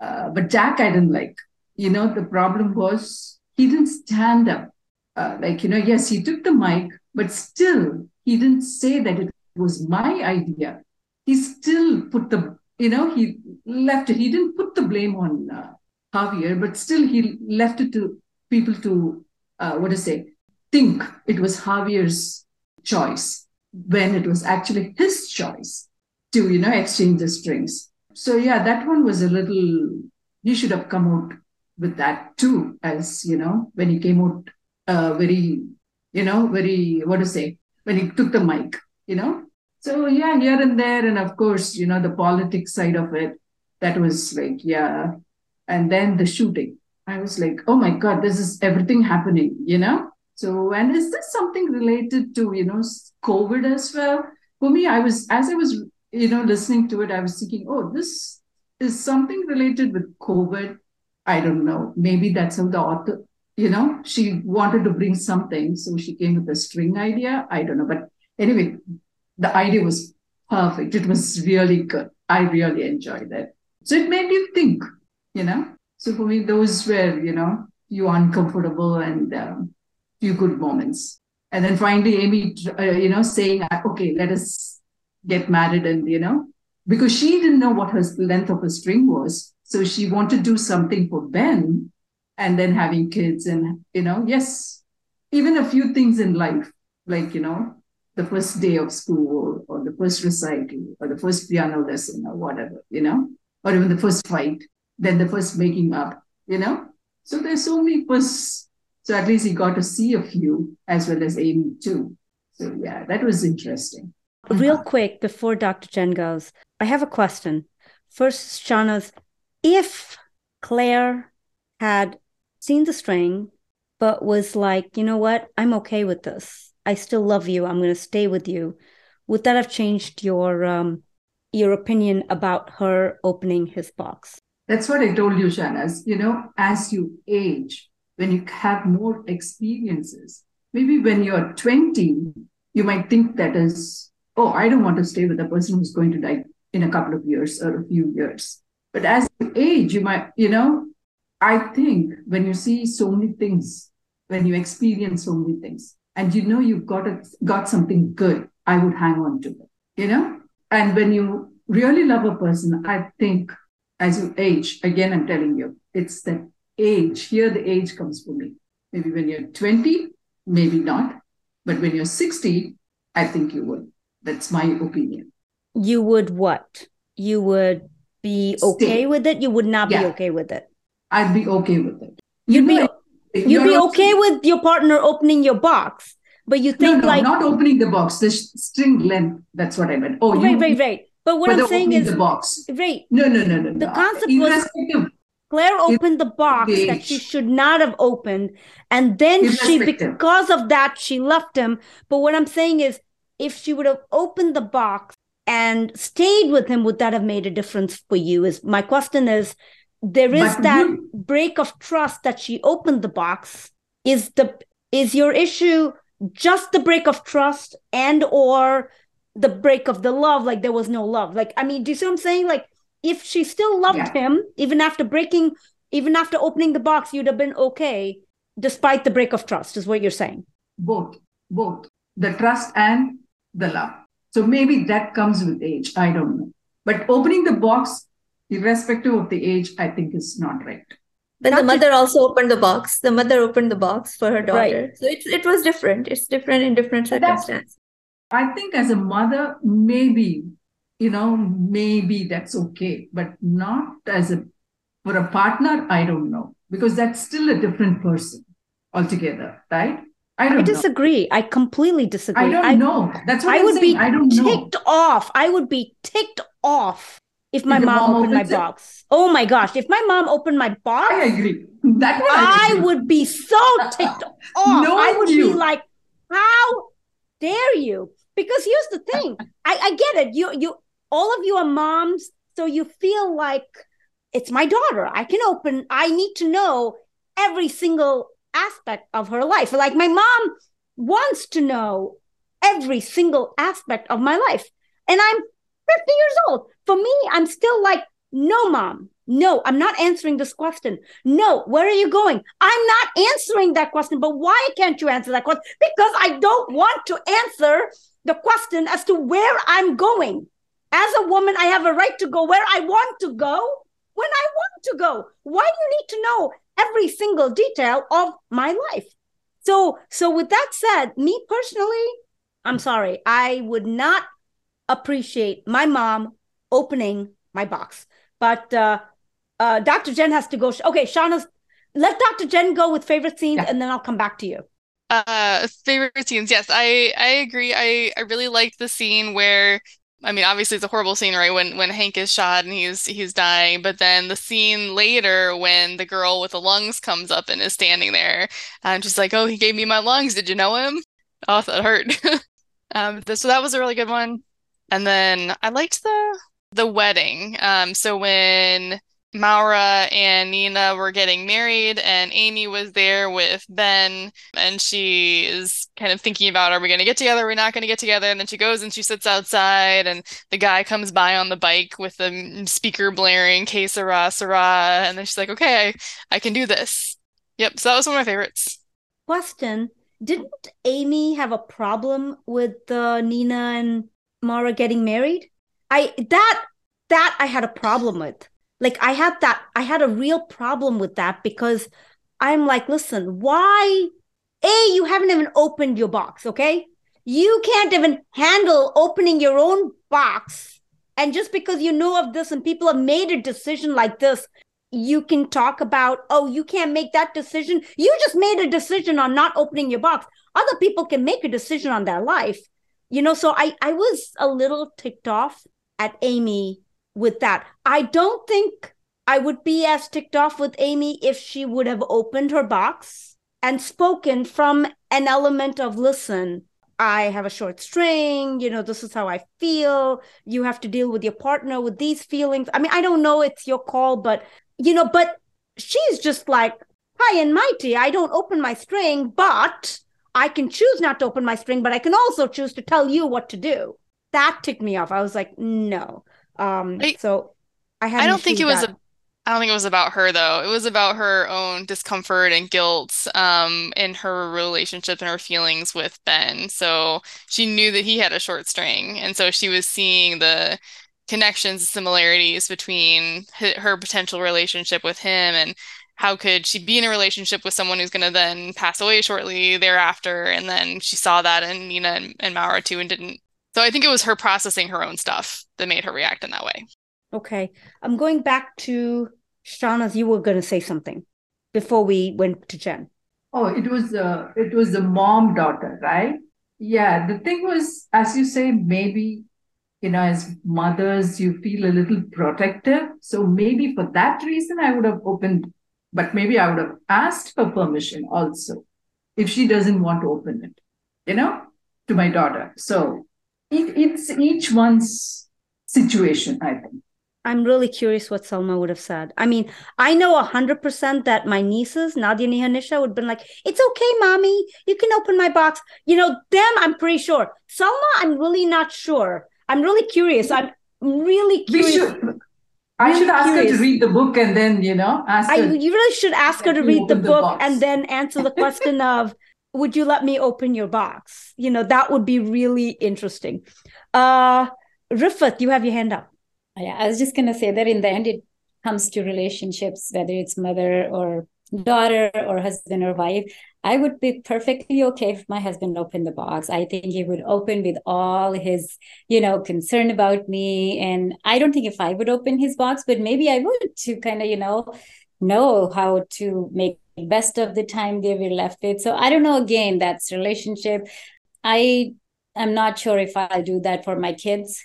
Speaker 1: Uh, but Jack, I didn't like. You know, the problem was he didn't stand up. Uh, like you know, yes, he took the mic, but still he didn't say that it was my idea. He still put the, you know, he left it. He didn't put the blame on uh, Javier, but still he left it to people to, uh, what to say, think it was Javier's choice when it was actually his choice to, you know, exchange the strings. So yeah, that one was a little, he should have come out with that too, as, you know, when he came out uh, very, you know, very, what to say, when he took the mic, you know. So yeah, here and there. And of course, you know, the politics side of it, that was like, yeah, and then the shooting. I was like, oh my God, this is everything happening, you know? So, and is this something related to, you know, COVID as well? For me, I was, as I was, you know, listening to it, I was thinking, oh, this is something related with COVID. I don't know. Maybe that's how the author, you know, she wanted to bring something. So she came with a string idea. I don't know. But anyway, the idea was perfect. It was really good. I really enjoyed it. So it made you think, you know. So for me, those were, you know, you uncomfortable and um, few good moments. And then finally, Amy, uh, you know, saying, okay, let us get married and, you know, because she didn't know what her length of a string was. So she wanted to do something for Ben and then having kids and, you know, yes, even a few things in life, like, you know, the first day of school or the first recital or the first piano lesson or whatever, you know, or even the first fight then the first making up, you know? So there's so many firsts. So at least he got to see a few as well as Amy too. So yeah, that was interesting.
Speaker 2: Real quick before Dr. Jen goes, I have a question. First, Shahnaz, if Claire had seen the string, but was like, you know what, I'm okay with this. I still love you. I'm going to stay with you. Would that have changed your um, your opinion about her opening his box?
Speaker 1: That's what I told you, Shahnaz. You know, as you age, when you have more experiences, maybe when you're 20, you might think that is, oh, I don't want to stay with a person who's going to die in a couple of years or a few years. But as you age, you might, you know, I think when you see so many things, when you experience so many things, and you know you've got a, got something good, I would hang on to it, you know? And when you really love a person, I think as you age, again, I'm telling you, it's the age. Here, the age comes for me. Maybe when you're 20, maybe not. But when you're 60, I think you would. That's my opinion.
Speaker 2: You would what? You would be okay with it? You would not yeah. be okay with it?
Speaker 1: I'd be okay with it.
Speaker 2: You'd you know, be you'd be okay with your partner opening your box, but you think
Speaker 1: no, no,
Speaker 2: like
Speaker 1: not opening the box, the string length. That's what I meant. Oh,
Speaker 2: right, you, right, right. But what I'm saying is,
Speaker 1: the box.
Speaker 2: right?
Speaker 1: No, no, no, no.
Speaker 2: The no. concept was Claire opened the box the that she should not have opened, and then she, because of that, she left him. But what I'm saying is, if she would have opened the box and stayed with him, would that have made a difference for you? Is my question is, there is but that you... break of trust that she opened the box. Is the is your issue just the break of trust and or the break of the love like there was no love like i mean do you see what i'm saying like if she still loved yeah. him even after breaking even after opening the box you'd have been okay despite the break of trust is what you're saying
Speaker 1: both both the trust and the love so maybe that comes with age i don't know but opening the box irrespective of the age i think is not right
Speaker 5: but the mother also opened the box. The mother opened the box for her daughter. Right. So it, it was different. It's different in different circumstances.
Speaker 1: I think as a mother, maybe, you know, maybe that's okay, but not as a for a partner, I don't know. Because that's still a different person altogether, right?
Speaker 2: I don't I disagree. Know. I completely disagree.
Speaker 1: I don't
Speaker 2: I,
Speaker 1: know. That's what I
Speaker 2: I'm
Speaker 1: would
Speaker 2: saying.
Speaker 1: be I don't
Speaker 2: ticked
Speaker 1: know.
Speaker 2: off. I would be ticked off if my if mom, mom opened my it? box. Oh my gosh. If my mom opened my box,
Speaker 1: I agree. That
Speaker 2: I, agree. would be so ticked off. No, I would you. be like, how dare you? Because here's the thing. I, I get it. You you all of you are moms, so you feel like it's my daughter. I can open, I need to know every single aspect of her life. Like my mom wants to know every single aspect of my life. And I'm 50 years old. For me, I'm still like, no, mom, no, I'm not answering this question. No, where are you going? I'm not answering that question. But why can't you answer that question? Because I don't want to answer the question as to where I'm going. As a woman, I have a right to go where I want to go when I want to go. Why do you need to know every single detail of my life? So, so with that said, me personally, I'm sorry, I would not appreciate my mom opening my box. But uh, uh, Dr. Jen has to go. Okay, Shahnaz, let Dr. Jen go with favorite scenes, yeah. and then I'll come back to you.
Speaker 6: Uh, favorite scenes. Yes, I I agree. I I really liked the scene where I mean, obviously it's a horrible scene, right? When when Hank is shot and he's he's dying, but then the scene later when the girl with the lungs comes up and is standing there, and she's like, oh, he gave me my lungs. Did you know him? Oh, that hurt. um, so that was a really good one. And then I liked the the wedding. Um, so when Maura and Nina were getting married, and Amy was there with Ben, and she is kind of thinking about are we going to get together? We're we not going to get together? And then she goes and she sits outside, and the guy comes by on the bike with the speaker blaring, Que sera, sera. And then she's like, okay, I, I can do this. Yep. So that was one of my favorites.
Speaker 2: Question Didn't Amy have a problem with uh, Nina and Maura getting married? I, that, that I had a problem with like i had that i had a real problem with that because i'm like listen why a you haven't even opened your box okay? You can't even handle opening your own box. And just because you know of this and people have made a decision like this you can talk about oh you can't make that decision. You just made a decision on not opening your box. Other people can make a decision on their life. You know so i i was a little ticked off at amy with that. I don't think I would be as ticked off with Amy if she would have opened her box and spoken from an element of listen, I have a short string, you know, this is how I feel. You have to deal with your partner with these feelings. I mean, I don't know, it's your call, but you know, but she's just like high and mighty. I don't open my string, but I can choose not to open my string, but I can also choose to tell you what to do. That ticked me off. I was like, no. Um, I, so I
Speaker 6: I don't think it was a I don't think it was about her though. It was about her own discomfort and guilt um in her relationship and her feelings with Ben. So she knew that he had a short string and so she was seeing the connections similarities between her potential relationship with him and how could she be in a relationship with someone who's going to then pass away shortly thereafter and then she saw that in Nina and, and Maura too and didn't so I think it was her processing her own stuff that made her react in that way.
Speaker 2: Okay. I'm going back to Shahnaz. You were going to say something before we went to Jen.
Speaker 1: Oh, it was uh, it was the mom daughter, right? Yeah. The thing was, as you say, maybe you know, as mothers, you feel a little protective. So maybe for that reason, I would have opened, but maybe I would have asked for permission also if she doesn't want to open it, you know, to my daughter. So it, it's each one's situation, I think.
Speaker 2: I'm really curious what Salma would have said. I mean, I know 100% that my nieces, Nadia Nihanisha, would have been like, it's okay, mommy. You can open my box. You know, them, I'm pretty sure. Salma, I'm really not sure. I'm really curious. I'm really curious.
Speaker 1: We Should, I should ask curious. her to read the book and then, you know, ask I,
Speaker 2: You really should ask her to read the book the and then answer the question of, would you let me open your box? You know, that would be really interesting. Uh Rifat, you have your hand up.
Speaker 3: Yeah, I was just gonna say that in the end it comes to relationships, whether it's mother or daughter or husband or wife, I would be perfectly okay if my husband opened the box. I think he would open with all his, you know, concern about me. And I don't think if I would open his box, but maybe I would to kind of, you know, know how to make best of the time they were left with. So I don't know. Again, that's relationship. I am not sure if I'll do that for my kids.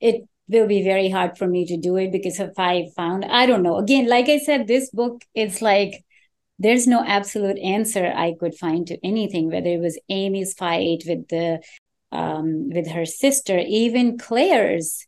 Speaker 3: It will be very hard for me to do it because if I found, I don't know. Again, like I said, this book, it's like there's no absolute answer I could find to anything, whether it was Amy's fight with the um, with her sister, even Claire's.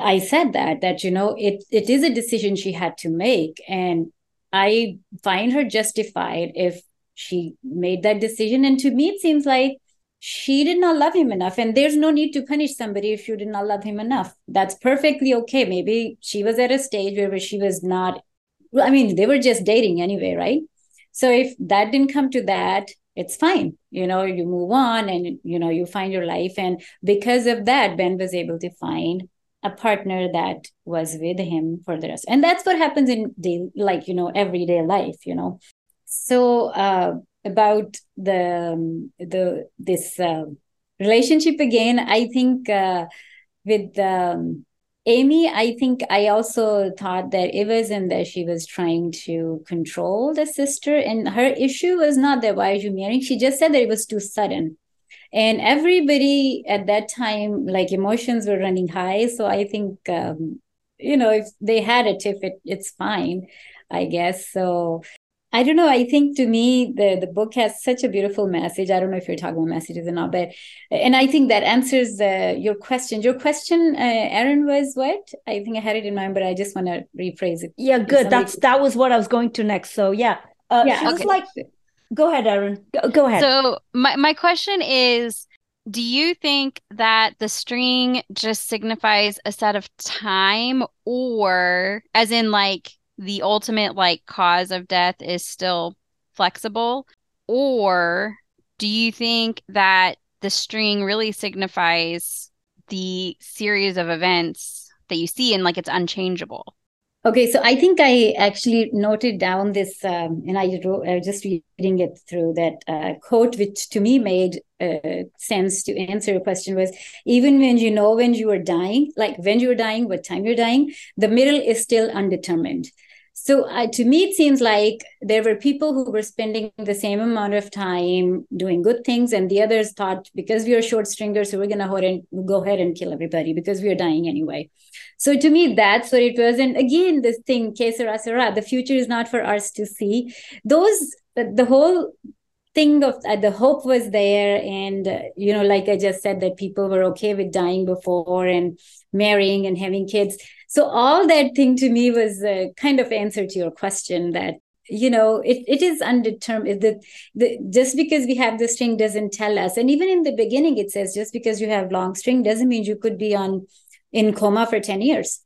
Speaker 3: I said that that you know it it is a decision she had to make, and I find her justified if she made that decision. And to me, it seems like she did not love him enough, and there's no need to punish somebody if you did not love him enough. That's perfectly okay. Maybe she was at a stage where she was not. I mean, they were just dating anyway, right? So if that didn't come to that, it's fine you know you move on and you know you find your life and because of that ben was able to find a partner that was with him for the rest and that's what happens in day like you know everyday life you know so uh about the um, the this uh, relationship again i think uh with um Amy, I think I also thought that it wasn't that she was trying to control the sister, and her issue was not that why are you marrying? She just said that it was too sudden. And everybody at that time, like emotions were running high. So I think, um, you know, if they had a tiff, it, it's fine, I guess. So I don't know. I think to me, the, the book has such a beautiful message. I don't know if you're talking about messages or not, but and I think that answers uh, your question. Your question, uh, Erin, was what? I think I had it in mind, but I just want to rephrase it.
Speaker 2: Yeah, good. That's that was what I was going to next. So yeah, uh, yeah. She okay. was like, go ahead, Erin. Go, go ahead.
Speaker 4: So my my question is, do you think that the string just signifies a set of time, or as in like the ultimate like cause of death is still flexible or do you think that the string really signifies the series of events that you see and like it's unchangeable
Speaker 3: okay so i think i actually noted down this um, and i wrote I was just reading it through that uh, quote which to me made uh, sense to answer your question was even when you know when you are dying like when you're dying what time you're dying the middle is still undetermined so uh, to me, it seems like there were people who were spending the same amount of time doing good things, and the others thought because we are short stringers, so we're gonna go ahead and kill everybody because we are dying anyway. So to me, that's what it was. And again, this thing, que sera, sera, the future is not for us to see. Those the whole thing of uh, the hope was there and uh, you know like i just said that people were okay with dying before and marrying and having kids so all that thing to me was a kind of answer to your question that you know it, it is undetermined. The, the just because we have the string doesn't tell us. And even in the beginning it says just because you have long string doesn't mean you could be on in coma for 10 years.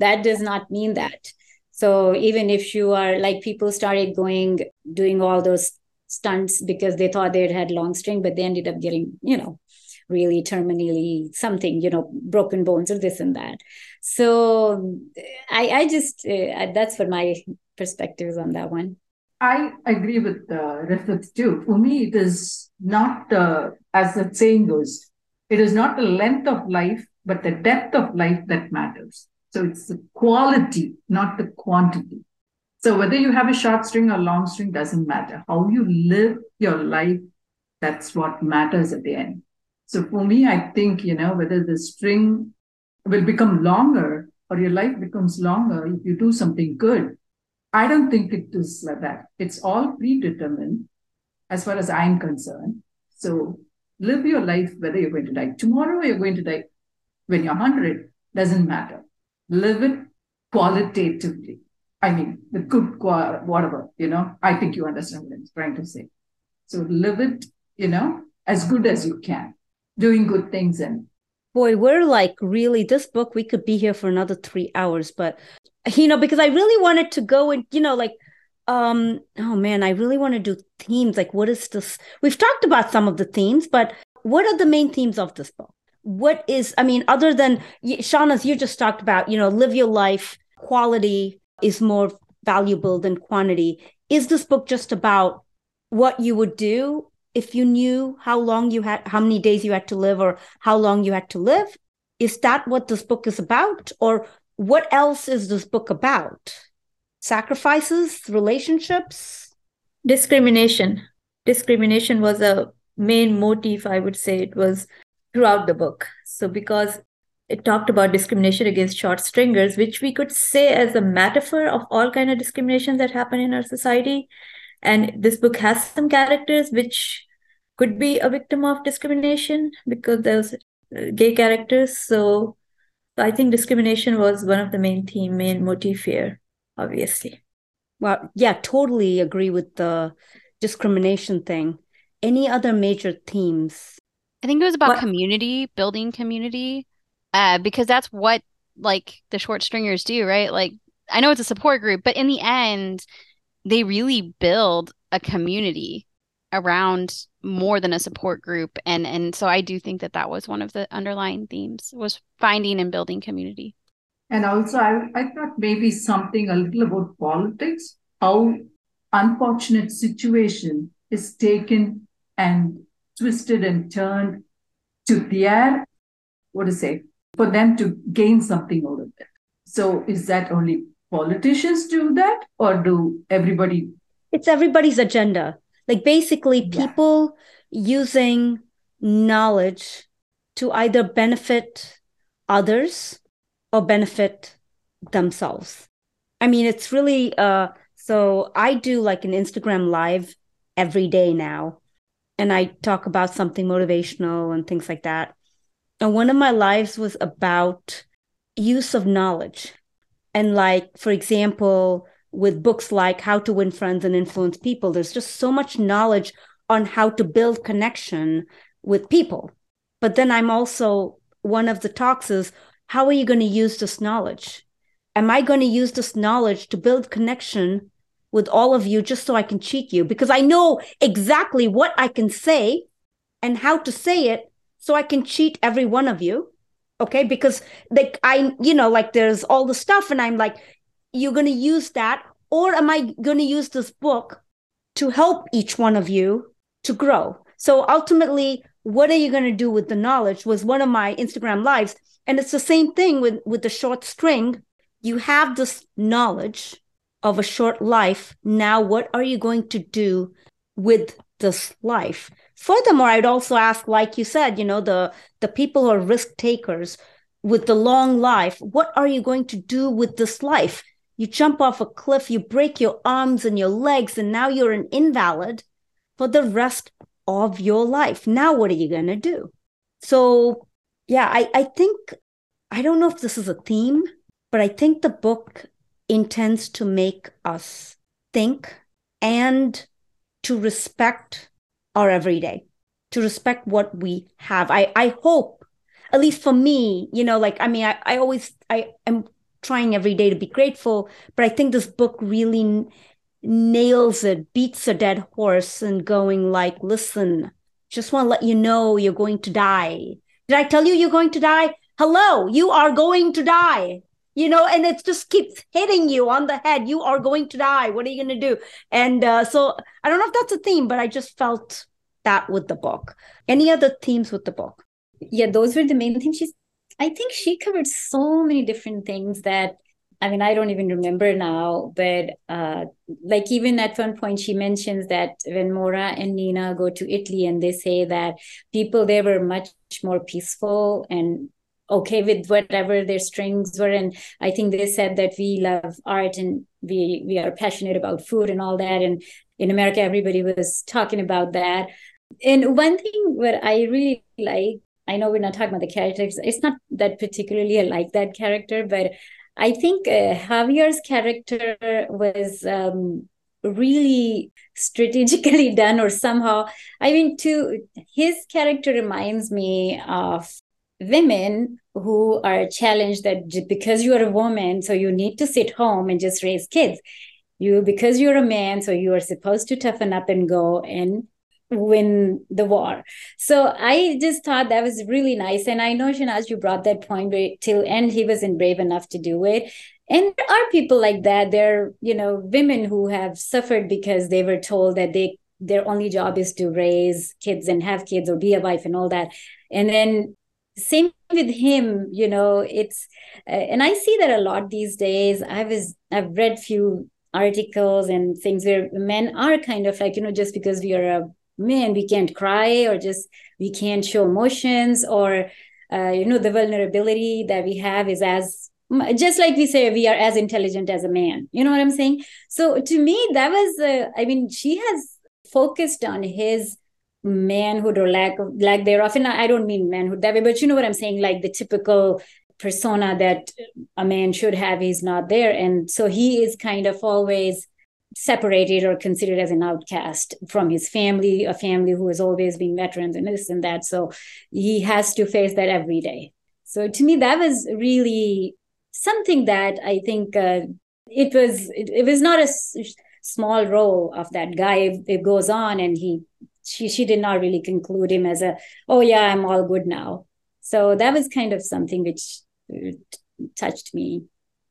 Speaker 3: That does not mean that. So even if you are like people started going doing all those stunts because they thought they had long string, but they ended up getting, you know, really terminally something, you know, broken bones or this and that. So I, I just, uh, that's what my perspective is on that one.
Speaker 1: I agree with uh, Rifat too. For me, it is not, uh, as the saying goes, it is not the length of life, but the depth of life that matters. So it's the quality, not the quantity. So whether you have a short string or long string doesn't matter. How you live your life, that's what matters at the end. So for me, I think, you know, whether the string will become longer or your life becomes longer if you do something good, I don't think it is like that. It's all predetermined as far as I'm concerned. So live your life whether you're going to die tomorrow or you're going to die when you're 100, doesn't matter. Live it qualitatively. I mean, the good, whatever, you know, I think you understand what I'm trying to say. So live it, you know, as good as you can, doing good things. And
Speaker 2: boy, we're like really, this book, we could be here for another three hours, but, you know, because I really wanted to go and, you know, like, um, oh man, I really want to do themes. Like, what is this? We've talked about some of the themes, but what are the main themes of this book? What is, I mean, other than Shahnaz, you just talked about, you know, live your life, quality, is more valuable than quantity. Is this book just about what you would do if you knew how long you had, how many days you had to live, or how long you had to live? Is that what this book is about? Or what else is this book about? Sacrifices, relationships?
Speaker 5: Discrimination. Discrimination was a main motif, I would say. It was throughout the book. So, because it talked about discrimination against short stringers which we could say as a metaphor of all kind of discriminations that happen in our society and this book has some characters which could be a victim of discrimination because there's uh, gay characters. So I think discrimination was one of the main theme, main motif here, obviously.
Speaker 2: Well, yeah, totally agree with the discrimination thing. Any other major themes?
Speaker 4: I think it was about
Speaker 5: What-
Speaker 4: community, building community, uh, because that's what like the short stringers do, right? Like I know it's a support group, but in the end, they really build a community around more than a support group, and and so I do think that that was one of the underlying themes was finding and building community.
Speaker 1: And also, I, I thought maybe something a little about politics, how unfortunate situation is taken and twisted and turned to their, what to say, for them to gain something out of it. So is that only politicians do that or do everybody?
Speaker 2: It's everybody's agenda. Like basically
Speaker 1: Yeah.
Speaker 2: people using knowledge to either benefit others or benefit themselves. I mean, it's really uh so I do like an Instagram live every day now and I talk about something motivational and things like that. And one of my lives was about use of knowledge. And like for example, with books like How to Win Friends and Influence People, there's just so much knowledge on how to build connection with people. But then I'm also one of the talks is how are you going to use this knowledge? Am I going to use this knowledge to build connection with all of you just so I can cheat you? Because I know exactly what I can say and how to say it so I can cheat every one of you. Okay. Because like I, you know, like there's all the stuff, and I'm like, you're going to use that or am i going to use this book to help each one of you to grow? So ultimately what are you going to do with the knowledge was one of my instagram lives and it's the same thing with with the short string. You have this knowledge of a short life. Now what are you going to do with this life furthermore i'd also ask like you said you know the the people who are risk takers with the long life what are you going to do with this life you jump off a cliff, you break your arms and your legs, and now you're an invalid for the rest of your life. Now, what are you going to do? So, yeah, I, I think, I don't know if this is a theme, but I think the book intends to make us think and to respect our everyday, to respect what we have. I, I hope, at least for me, you know, like, I mean, I, I always, I am trying every day to be grateful but i think this book really n- nails it beats a dead horse and going like listen just want to let you know you're going to die. Did i tell you you're going to die? Hello you are going to die you know and it just keeps hitting you on the head. You are going to die. What are you going to do? And uh, so i don't know if that's a theme but i just felt that with the book. Any other themes with the book?
Speaker 3: Yeah those were the main things she's i think she covered so many different things that i mean i don't even remember now but uh like even at one point she mentions that when Maura and nina go to italy and they say that people there were much more peaceful and okay with whatever their strings were and i think they said that we love art and we we are passionate about food and all that and in america everybody was talking about that and one thing what i really like I know we're not talking about the characters. It's not that particularly I like that character, but I think uh, Javier's character was um, really strategically done, or somehow. I mean, to his character reminds me of women who are challenged that because you are a woman, so you need to sit home and just raise kids. You because you're a man, so you are supposed to toughen up and go and win the war. So I just thought that was really nice. And I know, Shahnaz, you brought that point till end he wasn't brave enough to do it. And there are people like that. There you know, women who have suffered because they were told that they their only job is to raise kids and have kids or be a wife and all that. And then same with him, you know, it's uh, and I see that a lot these days. I was I've read few articles and things where men are kind of like, you know, just because we are a man we can't cry or just we can't show emotions or uh, you know the vulnerability that we have is as just like we say we are as intelligent as a man you know what i'm saying so to me that was uh, i mean she has focused on his manhood or lack of lack thereof. And I don't mean manhood that way, but you know what I'm saying, like the typical persona that a man should have is not there. And so he is kind of always separated or considered as an outcast from his family, a family who has always been veterans and this and that. So he has to face that every day. So to me, that was really something that I think uh, it was. It, it, was not a s- small role of that guy. It, it goes on, and he she she did not really conclude him as a oh yeah I'm all good now. So that was kind of something which uh, touched me.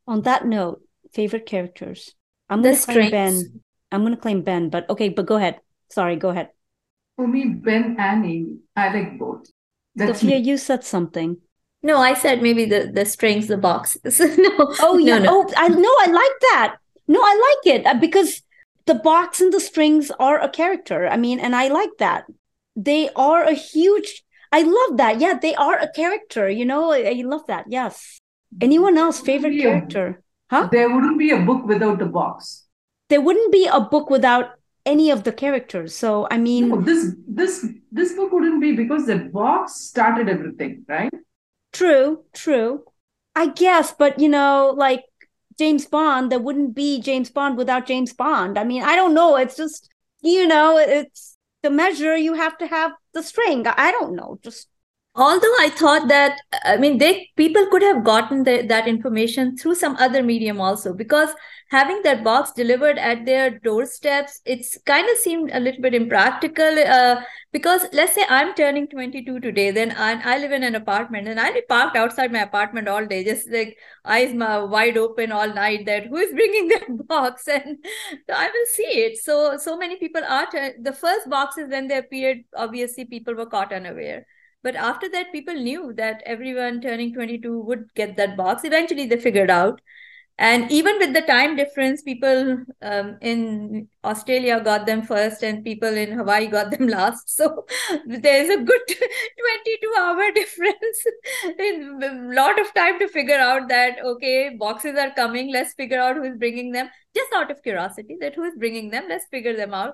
Speaker 2: On that note, favorite characters. I'm going to claim Ben. I'm going to claim Ben, but okay, but go ahead. Sorry, go ahead.
Speaker 1: For me, Ben and Amy, I like both.
Speaker 2: That's Sophia, me. you said something.
Speaker 5: No, I said maybe the the strings, the boxes. no.
Speaker 2: Oh yeah.
Speaker 5: No,
Speaker 2: no. Oh, I no, I like that. No, I like it uh, because the box and the strings are a character. I mean, and I like that. They are a huge. I love that. Yeah, they are a character. You know, I, I love that. Yes. Anyone else favorite character?
Speaker 1: Huh? There wouldn't be a book without the box.
Speaker 2: There wouldn't be a book without any of the characters. So I mean,
Speaker 1: no, this this this book wouldn't be because the box started everything, right?
Speaker 2: True, true. I guess, but you know, like James Bond, there wouldn't be James Bond without James Bond. I mean, I don't know. It's just you know, it's the measure you have to have the string. I don't know. Just
Speaker 5: although i thought that i mean they people could have gotten the, that information through some other medium also because having that box delivered at their doorsteps it's kind of seemed a little bit impractical uh, because let's say i'm turning 22 today then I, I live in an apartment and i'll be parked outside my apartment all day just like eyes wide open all night that who is bringing that box? And i will see it. So so many people are t- the first boxes when they appeared obviously people were caught unaware but after that, people knew that everyone turning 22 would get that box. Eventually, they figured out. And even with the time difference, people um, in Australia got them first, and people in Hawaii got them last. So there's a good 22 hour difference. a lot of time to figure out that, okay, boxes are coming. Let's figure out who is bringing them. Just out of curiosity, that who is bringing them. Let's figure them out.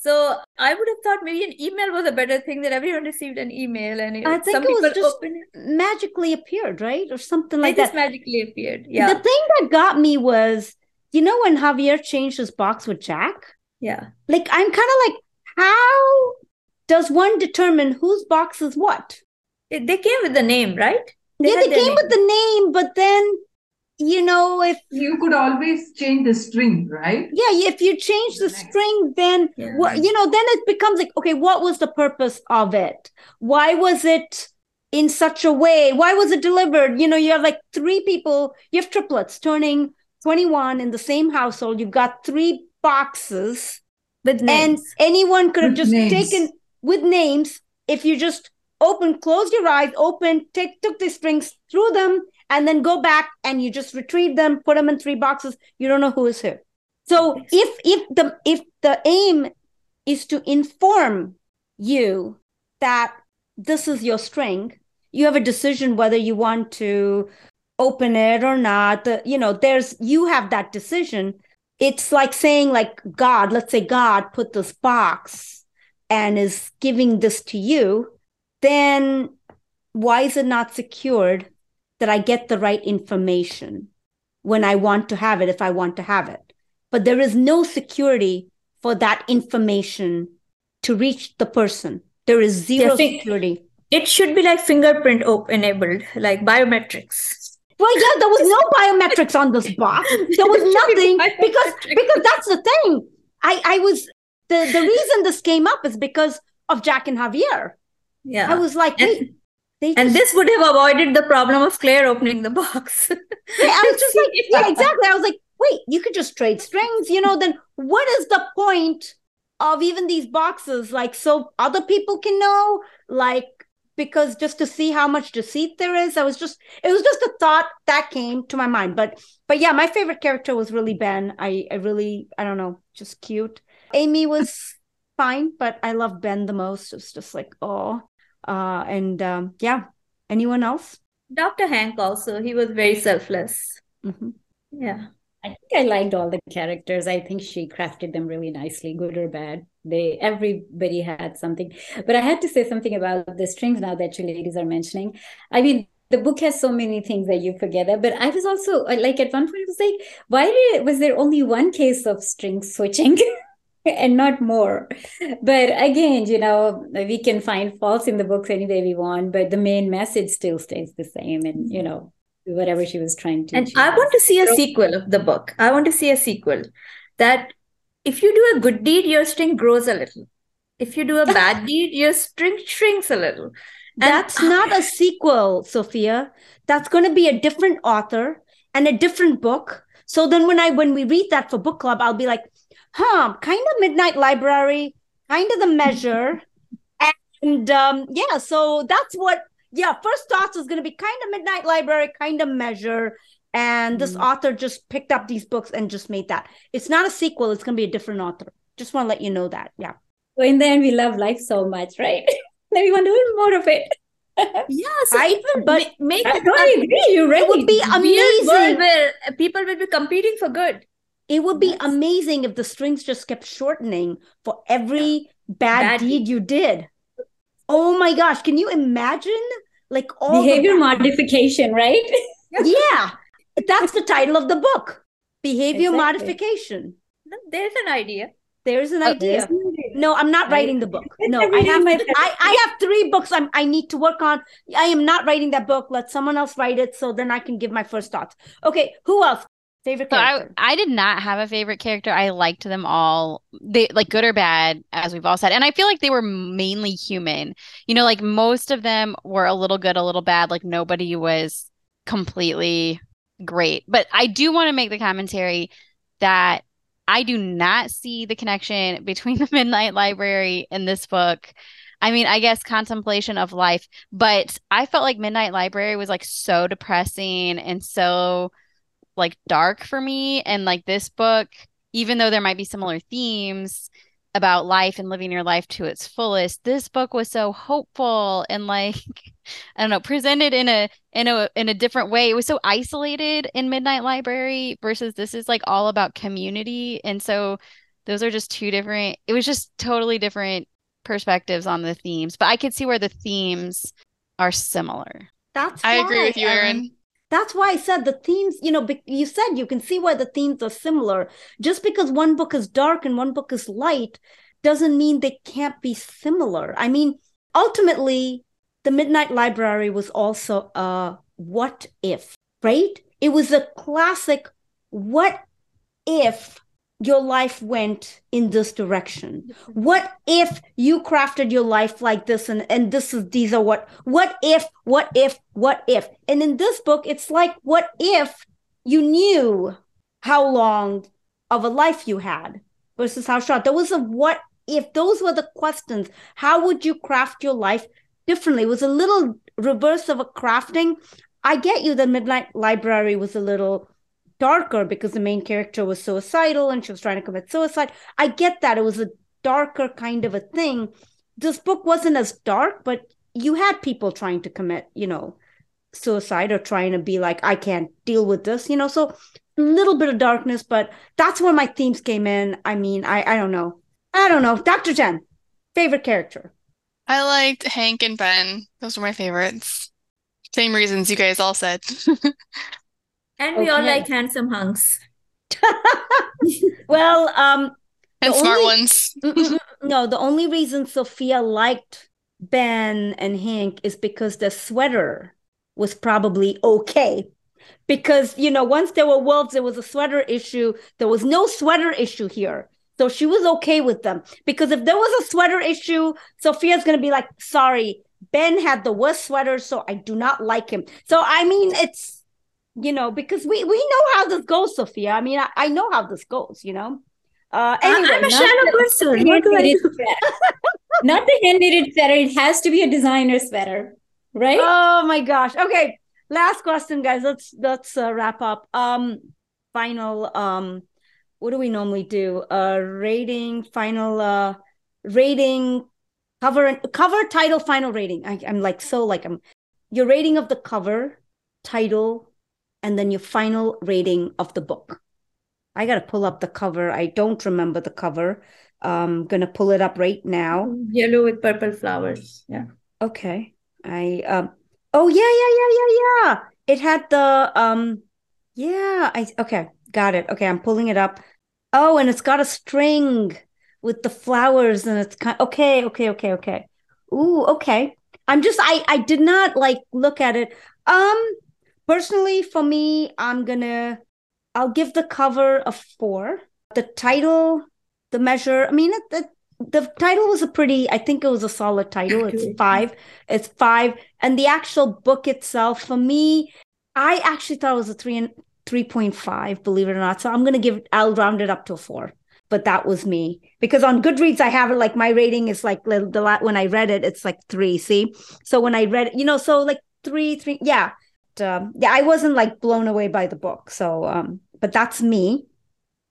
Speaker 5: So I would have thought maybe an email was a better thing that everyone received an email and it,
Speaker 2: I think it was just magically appeared, right? Or something like that.
Speaker 5: it
Speaker 2: that.
Speaker 5: magically appeared. Yeah.
Speaker 2: The thing that got me was, you know, when Javier changed his box with Jack?
Speaker 5: Yeah.
Speaker 2: Like I'm kind of like, how does one determine whose box is what?
Speaker 5: It, they came with the name, right?
Speaker 2: They yeah, they came name. with the name, but then you know if
Speaker 1: you could always change the string right
Speaker 2: yeah if you change the, the string then yeah. what you know then it becomes like okay what was the purpose of it why was it in such a way why was it delivered you know you have like three people you have triplets turning 21 in the same household you've got three boxes
Speaker 5: with names.
Speaker 2: and anyone could have just names. taken with names if you just open close your eyes open take took the strings threw them and then go back and you just retrieve them, put them in three boxes. You don't know who is who. So if if the if the aim is to inform you that this is your string, you have a decision whether you want to open it or not. The, you know, there's you have that decision. It's like saying like God, let's say God put this box and is giving this to you, then why is it not secured that I get the right information when I want to have it, if I want to have it. But there is no security for that information to reach the person. There is zero yeah, security.
Speaker 5: It should be like fingerprint op- enabled, like biometrics.
Speaker 2: Well, yeah, there was no biometrics on this box. There was nothing because because that's the thing. I I was the the reason this came up is because of Jack and Javier.
Speaker 5: Yeah,
Speaker 2: I was like, wait,
Speaker 5: just... And this would have avoided the problem of Claire opening the box.
Speaker 2: yeah, I was just like, yeah, exactly. I was like, wait, you could just trade strings, you know, then what is the point of even these boxes? Like, so other people can know, like, because just to see how much deceit there is. I was just, it was just a thought that came to my mind. But, but yeah, my favorite character was really Ben. I, I really, I don't know, just cute. Amy was fine, but I love Ben the most. It was just like, oh, uh, and um, yeah, anyone else?
Speaker 5: Dr. Hank also, he was very selfless.
Speaker 2: Mm-hmm.
Speaker 5: Yeah.
Speaker 3: I think I liked all the characters. I think she crafted them really nicely, good or bad. they everybody had something but i had to say something about the strings now that you ladies are mentioning i mean the book has so many things that you forget but i was also uh, like at one point it was like why did, was there only one case of string switching and not more. But again you know we can find faults in the books any way we want but the main message still stays the same and you know whatever she was trying to
Speaker 5: and i want to see a sequel of the book. I want to see a sequel that if you do a good deed your string grows a little. If you do a bad deed your string shrinks a little.
Speaker 2: That's not a sequel, Sophia. That's going to be a different author and a different book. So then when I when we read that for book club, I'll be like, huh, kind of Midnight Library, kind of the measure. and um, yeah, so that's what yeah, first thoughts is gonna be kind of Midnight Library, kind of measure. And this mm. author just picked up these books and just made that. It's not a sequel, it's gonna be a different author. Just want to let you know that. Yeah.
Speaker 3: So in the end, we love life so much, right? then we want to do more of it.
Speaker 5: yes, I, but make
Speaker 3: I totally agree. You're right.
Speaker 2: It would be amazing
Speaker 5: where people will be competing for good.
Speaker 2: It would be yes. amazing if the strings just kept shortening for every bad, bad deed you did. Oh my gosh, can you imagine? Like all
Speaker 3: behavior modification, right?
Speaker 2: yeah. That's the title of the book. Behavior exactly. modification.
Speaker 5: There's an idea.
Speaker 2: There's an oh, idea. No, I'm not writing the book. No, I have my I, I have three books I'm, I need to work on. I am not writing that book. Let someone else write it so then I can give my first thoughts. Okay, who else? Favorite character?
Speaker 4: So I, I did not have a favorite character. I liked them all. They like good or bad, as we've all said. And I feel like they were mainly human. You know, like most of them were a little good, a little bad. Like nobody was completely great. But I do want to make the commentary that I do not see the connection between the Midnight Library and this book. I mean, I guess contemplation of life, but I felt like Midnight Library was like so depressing and so like dark for me. And like this book, even though there might be similar themes, about life and living your life to its fullest this book was so hopeful and like i don't know presented in a in a in a different way. It was so isolated in midnight library versus this is like all about community. And so those are just two different it was just totally different perspectives on the themes but i could see where the themes are similar.
Speaker 2: That's
Speaker 6: i why, agree with you erin
Speaker 2: that's why I said the themes, you know, you said you can see why the themes are similar. Just because one book is dark and one book is light doesn't mean they can't be similar. I mean, ultimately, the Midnight Library was also a what if, right? It was a classic what if your life went in this direction. What if you crafted your life like this and and this is these are what what if what if what if? And in this book it's like what if you knew how long of a life you had versus how short? There was a what if. Those were the questions. How would you craft your life differently? It was a little reverse of a crafting. I get you the midnight library was a little darker because the main character was suicidal and she was trying to commit suicide. I get that. It was a darker kind of a thing. This book wasn't as dark, but you had people trying to commit, you know, suicide or trying to be like, I can't deal with this, you know. So a little bit of darkness, but that's where my themes came in. I mean, I I don't know. I don't know. Dr. Jen, favorite character.
Speaker 6: I liked Hank and Ben. Those were my favorites. Same reasons you guys all said.
Speaker 5: And we okay. all like handsome hunks.
Speaker 2: well, um,
Speaker 6: and smart only, ones.
Speaker 2: Mm, mm, mm, no, the only reason Sophia liked Ben and Hank is because the sweater was probably okay. Because, you know, once there were wolves, there was a sweater issue. There was no sweater issue here. So she was okay with them. Because if there was a sweater issue, Sophia's going to be like, sorry, Ben had the worst sweater, so I do not like him. So, I mean, it's you know, because we we know how this goes, Sophia. I mean, I, I know how this goes, you know. Uh, anyway,
Speaker 5: I'm a shallow person. What do I
Speaker 3: not the hand knitted sweater. It has to be a designer sweater, right?
Speaker 2: Oh my gosh. Okay, last question, guys. Let's let's uh, wrap up. Um, final. Um, what do we normally do? Uh, rating. Final. Uh, rating. Cover cover title final rating. I, I'm like so like I'm your rating of the cover title and then your final rating of the book. I got to pull up the cover. I don't remember the cover. I'm going to pull it up right now.
Speaker 5: Yellow with purple flowers. Yeah.
Speaker 2: Okay. I um Oh yeah, yeah, yeah, yeah, yeah. It had the um yeah, I okay, got it. Okay, I'm pulling it up. Oh, and it's got a string with the flowers and it's kind okay, okay, okay, okay. Ooh, okay. I'm just I I did not like look at it. Um personally for me, I'm to I'll give the cover a 4. The title, the measure, I mean it, the title was a pretty i think it was a solid title. It's five. It's five. And the actual book itself for me i actually thought it was a three and 3.5 believe it or not. So i'm gonna give i'll round it up to a four. But that was me. Because on goodreads i have it like my rating is like the, the when i read it it's like three see? So when i read it you know so like three three yeah um, yeah i wasn't like blown away by the book so um but that's me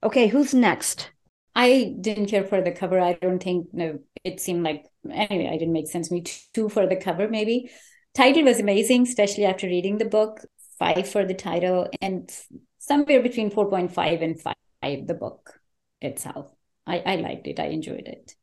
Speaker 2: okay who's next
Speaker 3: I didn't care for the cover. I don't think no, it seemed like anyway, I didn't make sense to me. Two for the cover, maybe. Title was amazing, especially after reading the book. Five for the title, and somewhere between four point five and five the book itself. I, I liked it. I enjoyed it.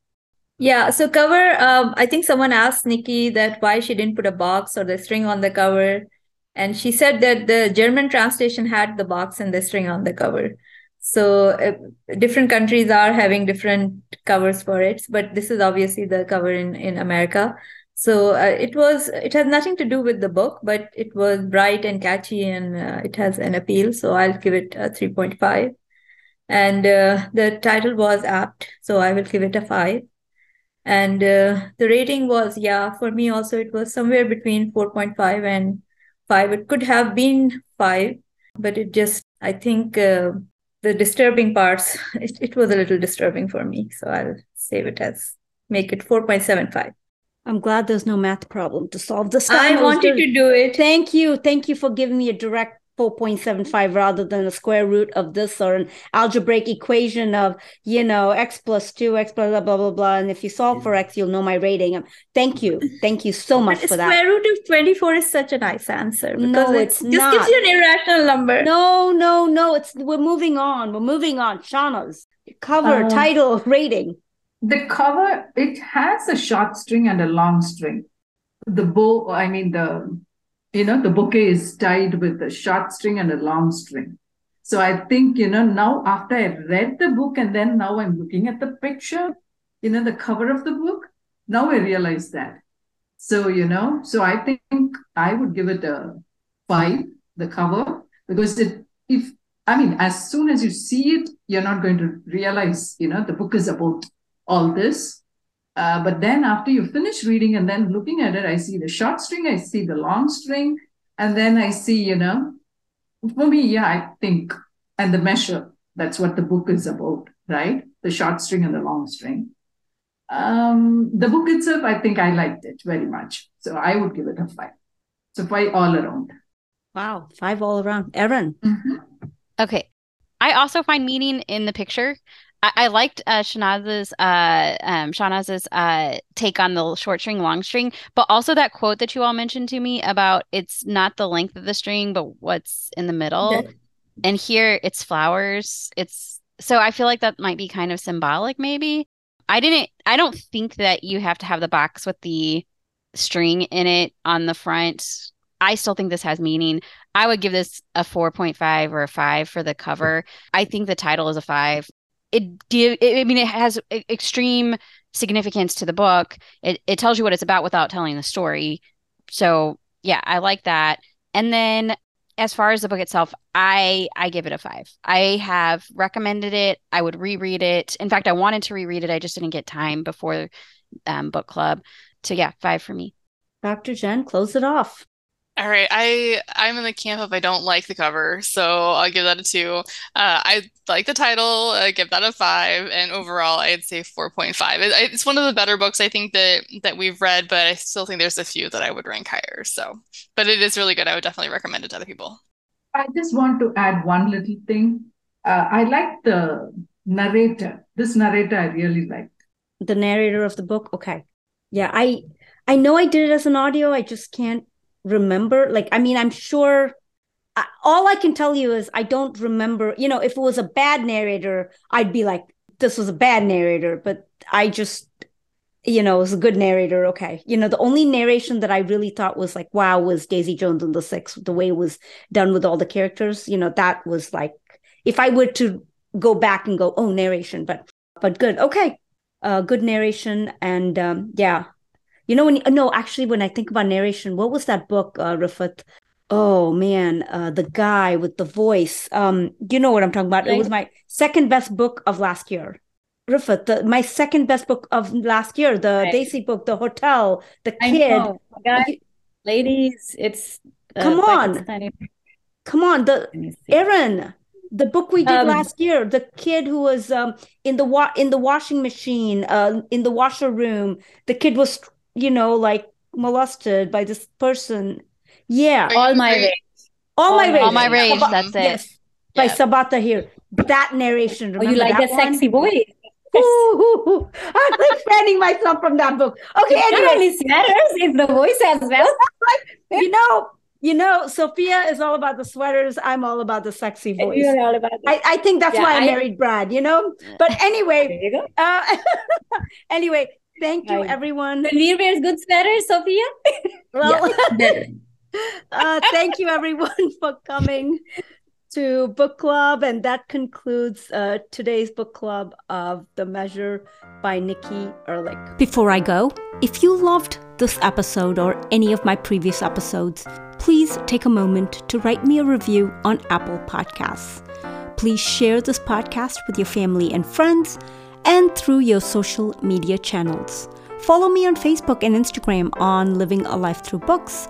Speaker 5: Yeah. So cover. Um, I think someone asked Nikki that why she didn't put a box or the string on the cover, and she said that the German translation had the box and the string on the cover. So uh, different countries are having different covers for it, but this is obviously the cover in in America. So uh, it was it has nothing to do with the book, but it was bright and catchy, and uh, it has an appeal. So I'll give it a three point five. And uh, the title was apt, so I will give it a five. And uh, the rating was yeah for me also it was somewhere between four point five and five. It could have been five, but it just I think uh, the disturbing parts, it, it was a little disturbing for me. So I'll save it as make it 4.75.
Speaker 2: I'm glad there's no math problem to solve this.
Speaker 5: I wanted to do it.
Speaker 2: Thank you. Thank you for giving me a direct 4.75 rather than a square root of this or an algebraic equation of, you know, x plus 2, x blah, blah, blah, blah, blah. And if you solve for x, you'll know my rating. Um, thank you. Thank you so much
Speaker 5: but
Speaker 2: for that.
Speaker 5: Square root of 24 is such a nice answer because
Speaker 2: no,
Speaker 5: it's,
Speaker 2: it's
Speaker 5: just
Speaker 2: not.
Speaker 5: gives you an irrational number.
Speaker 2: No, no, no. It's We're moving on. We're moving on. Shauna's cover, uh, title, rating.
Speaker 1: The cover, it has a short string and a long string. The bow, I mean, the you know, the bouquet is tied with a short string and a long string. So I think, you know, now after I read the book and then now I'm looking at the picture, you know, the cover of the book, now I realize that. So, you know, so I think I would give it a five, the cover, because it, if, I mean, as soon as you see it, you're not going to realize, you know, the book is about all this. Uh, but then after you finish reading and then looking at it, I see the short string, I see the long string, and then I see, you know, for me, yeah, I think, and the measure, that's what the book is about, right? The short string and the long string. Um, the book itself, I think I liked it very much. So I would give it a five. So five all around.
Speaker 2: Wow, five all around. Erin.
Speaker 4: Mm-hmm. Okay. I also find meaning in the picture. I, I liked uh, Shahnaz's uh, um, Shahnaz's uh, take on the short string, long string, but also that quote that you all mentioned to me about it's not the length of the string, but what's in the middle. Yeah. And here it's flowers. It's so I feel like that might be kind of symbolic, maybe. I didn't. I don't think that you have to have the box with the string in it on the front. I still think this has meaning. I would give this a 4.5 or a 5 for the cover. I think the title is a 5 it give i mean it has extreme significance to the book. It, it tells you what it's about without telling the story. So yeah i like that. And then as far as the book itself i i give it a five. I have recommended it. I would reread it. In fact i wanted to reread it. I just didn't get time before um, book club. So yeah five for me.
Speaker 2: Dr jen close it off
Speaker 6: all right, I I'm in the camp of I don't like the cover, so I'll give that a two. Uh, I like the title, I give that a five, and overall I'd say four point five. It, it's one of the better books I think that that we've read, but I still think there's a few that I would rank higher. So, but it is really good. I would definitely recommend it to other people.
Speaker 1: I just want to add one little thing. Uh, I like the narrator. This narrator I really liked.
Speaker 2: The narrator of the book. Okay, yeah, I I know I did it as an audio. I just can't remember like i mean i'm sure I, all I can tell you is I don't remember. You know, if it was a bad narrator, I'd be like, this was a bad narrator. But I just, you know, it was a good narrator. Okay. You know, the only narration that I really thought was like, wow, was Daisy Jones and the Six. The way it was done with all the characters. You know, that was like, if I were to go back and go, oh, narration, but but good. Okay. Uh, good narration and um, yeah, you know when no actually when I think about narration, what was that book, uh? Oh man, uh, the guy with the voice. Um, you know what I'm talking about. It was my second best book of last year. Rifat, the, my second best book of last year, the right. Daisy book, The Hotel, The Kid.
Speaker 3: Guys, ladies, it's
Speaker 2: uh, come on, come on, the Aaron, the book we did um, last year, the kid who was um, in the wa- in the washing machine, uh, in the washer room. The kid was, you know, like molested by this person yeah.
Speaker 3: All my rage.
Speaker 2: All, all my rage.
Speaker 4: All my rage. That's it.
Speaker 2: Yes. By Sabaa Tahir. That narration.
Speaker 3: Remember oh, you like the sexy voice.
Speaker 2: Ooh, I'm like fanning myself from that book. Okay, anyway.
Speaker 3: sweaters is the voice as well.
Speaker 2: you know, you know, Sophia is all about the sweaters. I'm all about the sexy voice.
Speaker 3: You're all about
Speaker 2: I, I think that's yeah, why I, I, married Brad, you know? But anyway, uh, anyway, thank you, everyone.
Speaker 3: Tanvir wears good sweaters, Sophia.
Speaker 2: well, yeah. Uh, thank you, everyone, for coming to book club. And that concludes uh, today's book club of The Measure by Nikki Erlick. Before I go, if you loved this episode or any of my previous episodes, please take a moment to write me a review on Apple Podcasts. Please share this podcast with your family and friends and through your social media channels. Follow me on Facebook and Instagram on Living a Life Through Books.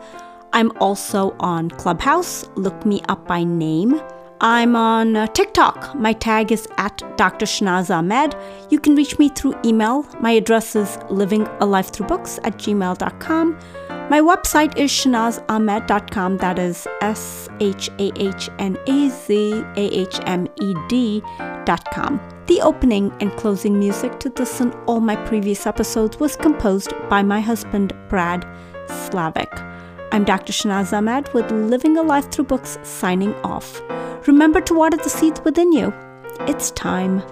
Speaker 2: I'm also on Clubhouse. Look me up by name. I'm on uh, TikTok. My tag is at Dr. Shahnaz Ahmed. You can reach me through email. My address is livingalifethroughbooks at gmail.com. My website is shahnazahmed.com. That is S H A H N A Z A H M E D.com. The opening and closing music to this and all my previous episodes was composed by my husband, Brad Slavic. I'm Dr. Shahnaz Ahmed with Living a Life Through Books signing off. Remember to water the seeds within you. It's time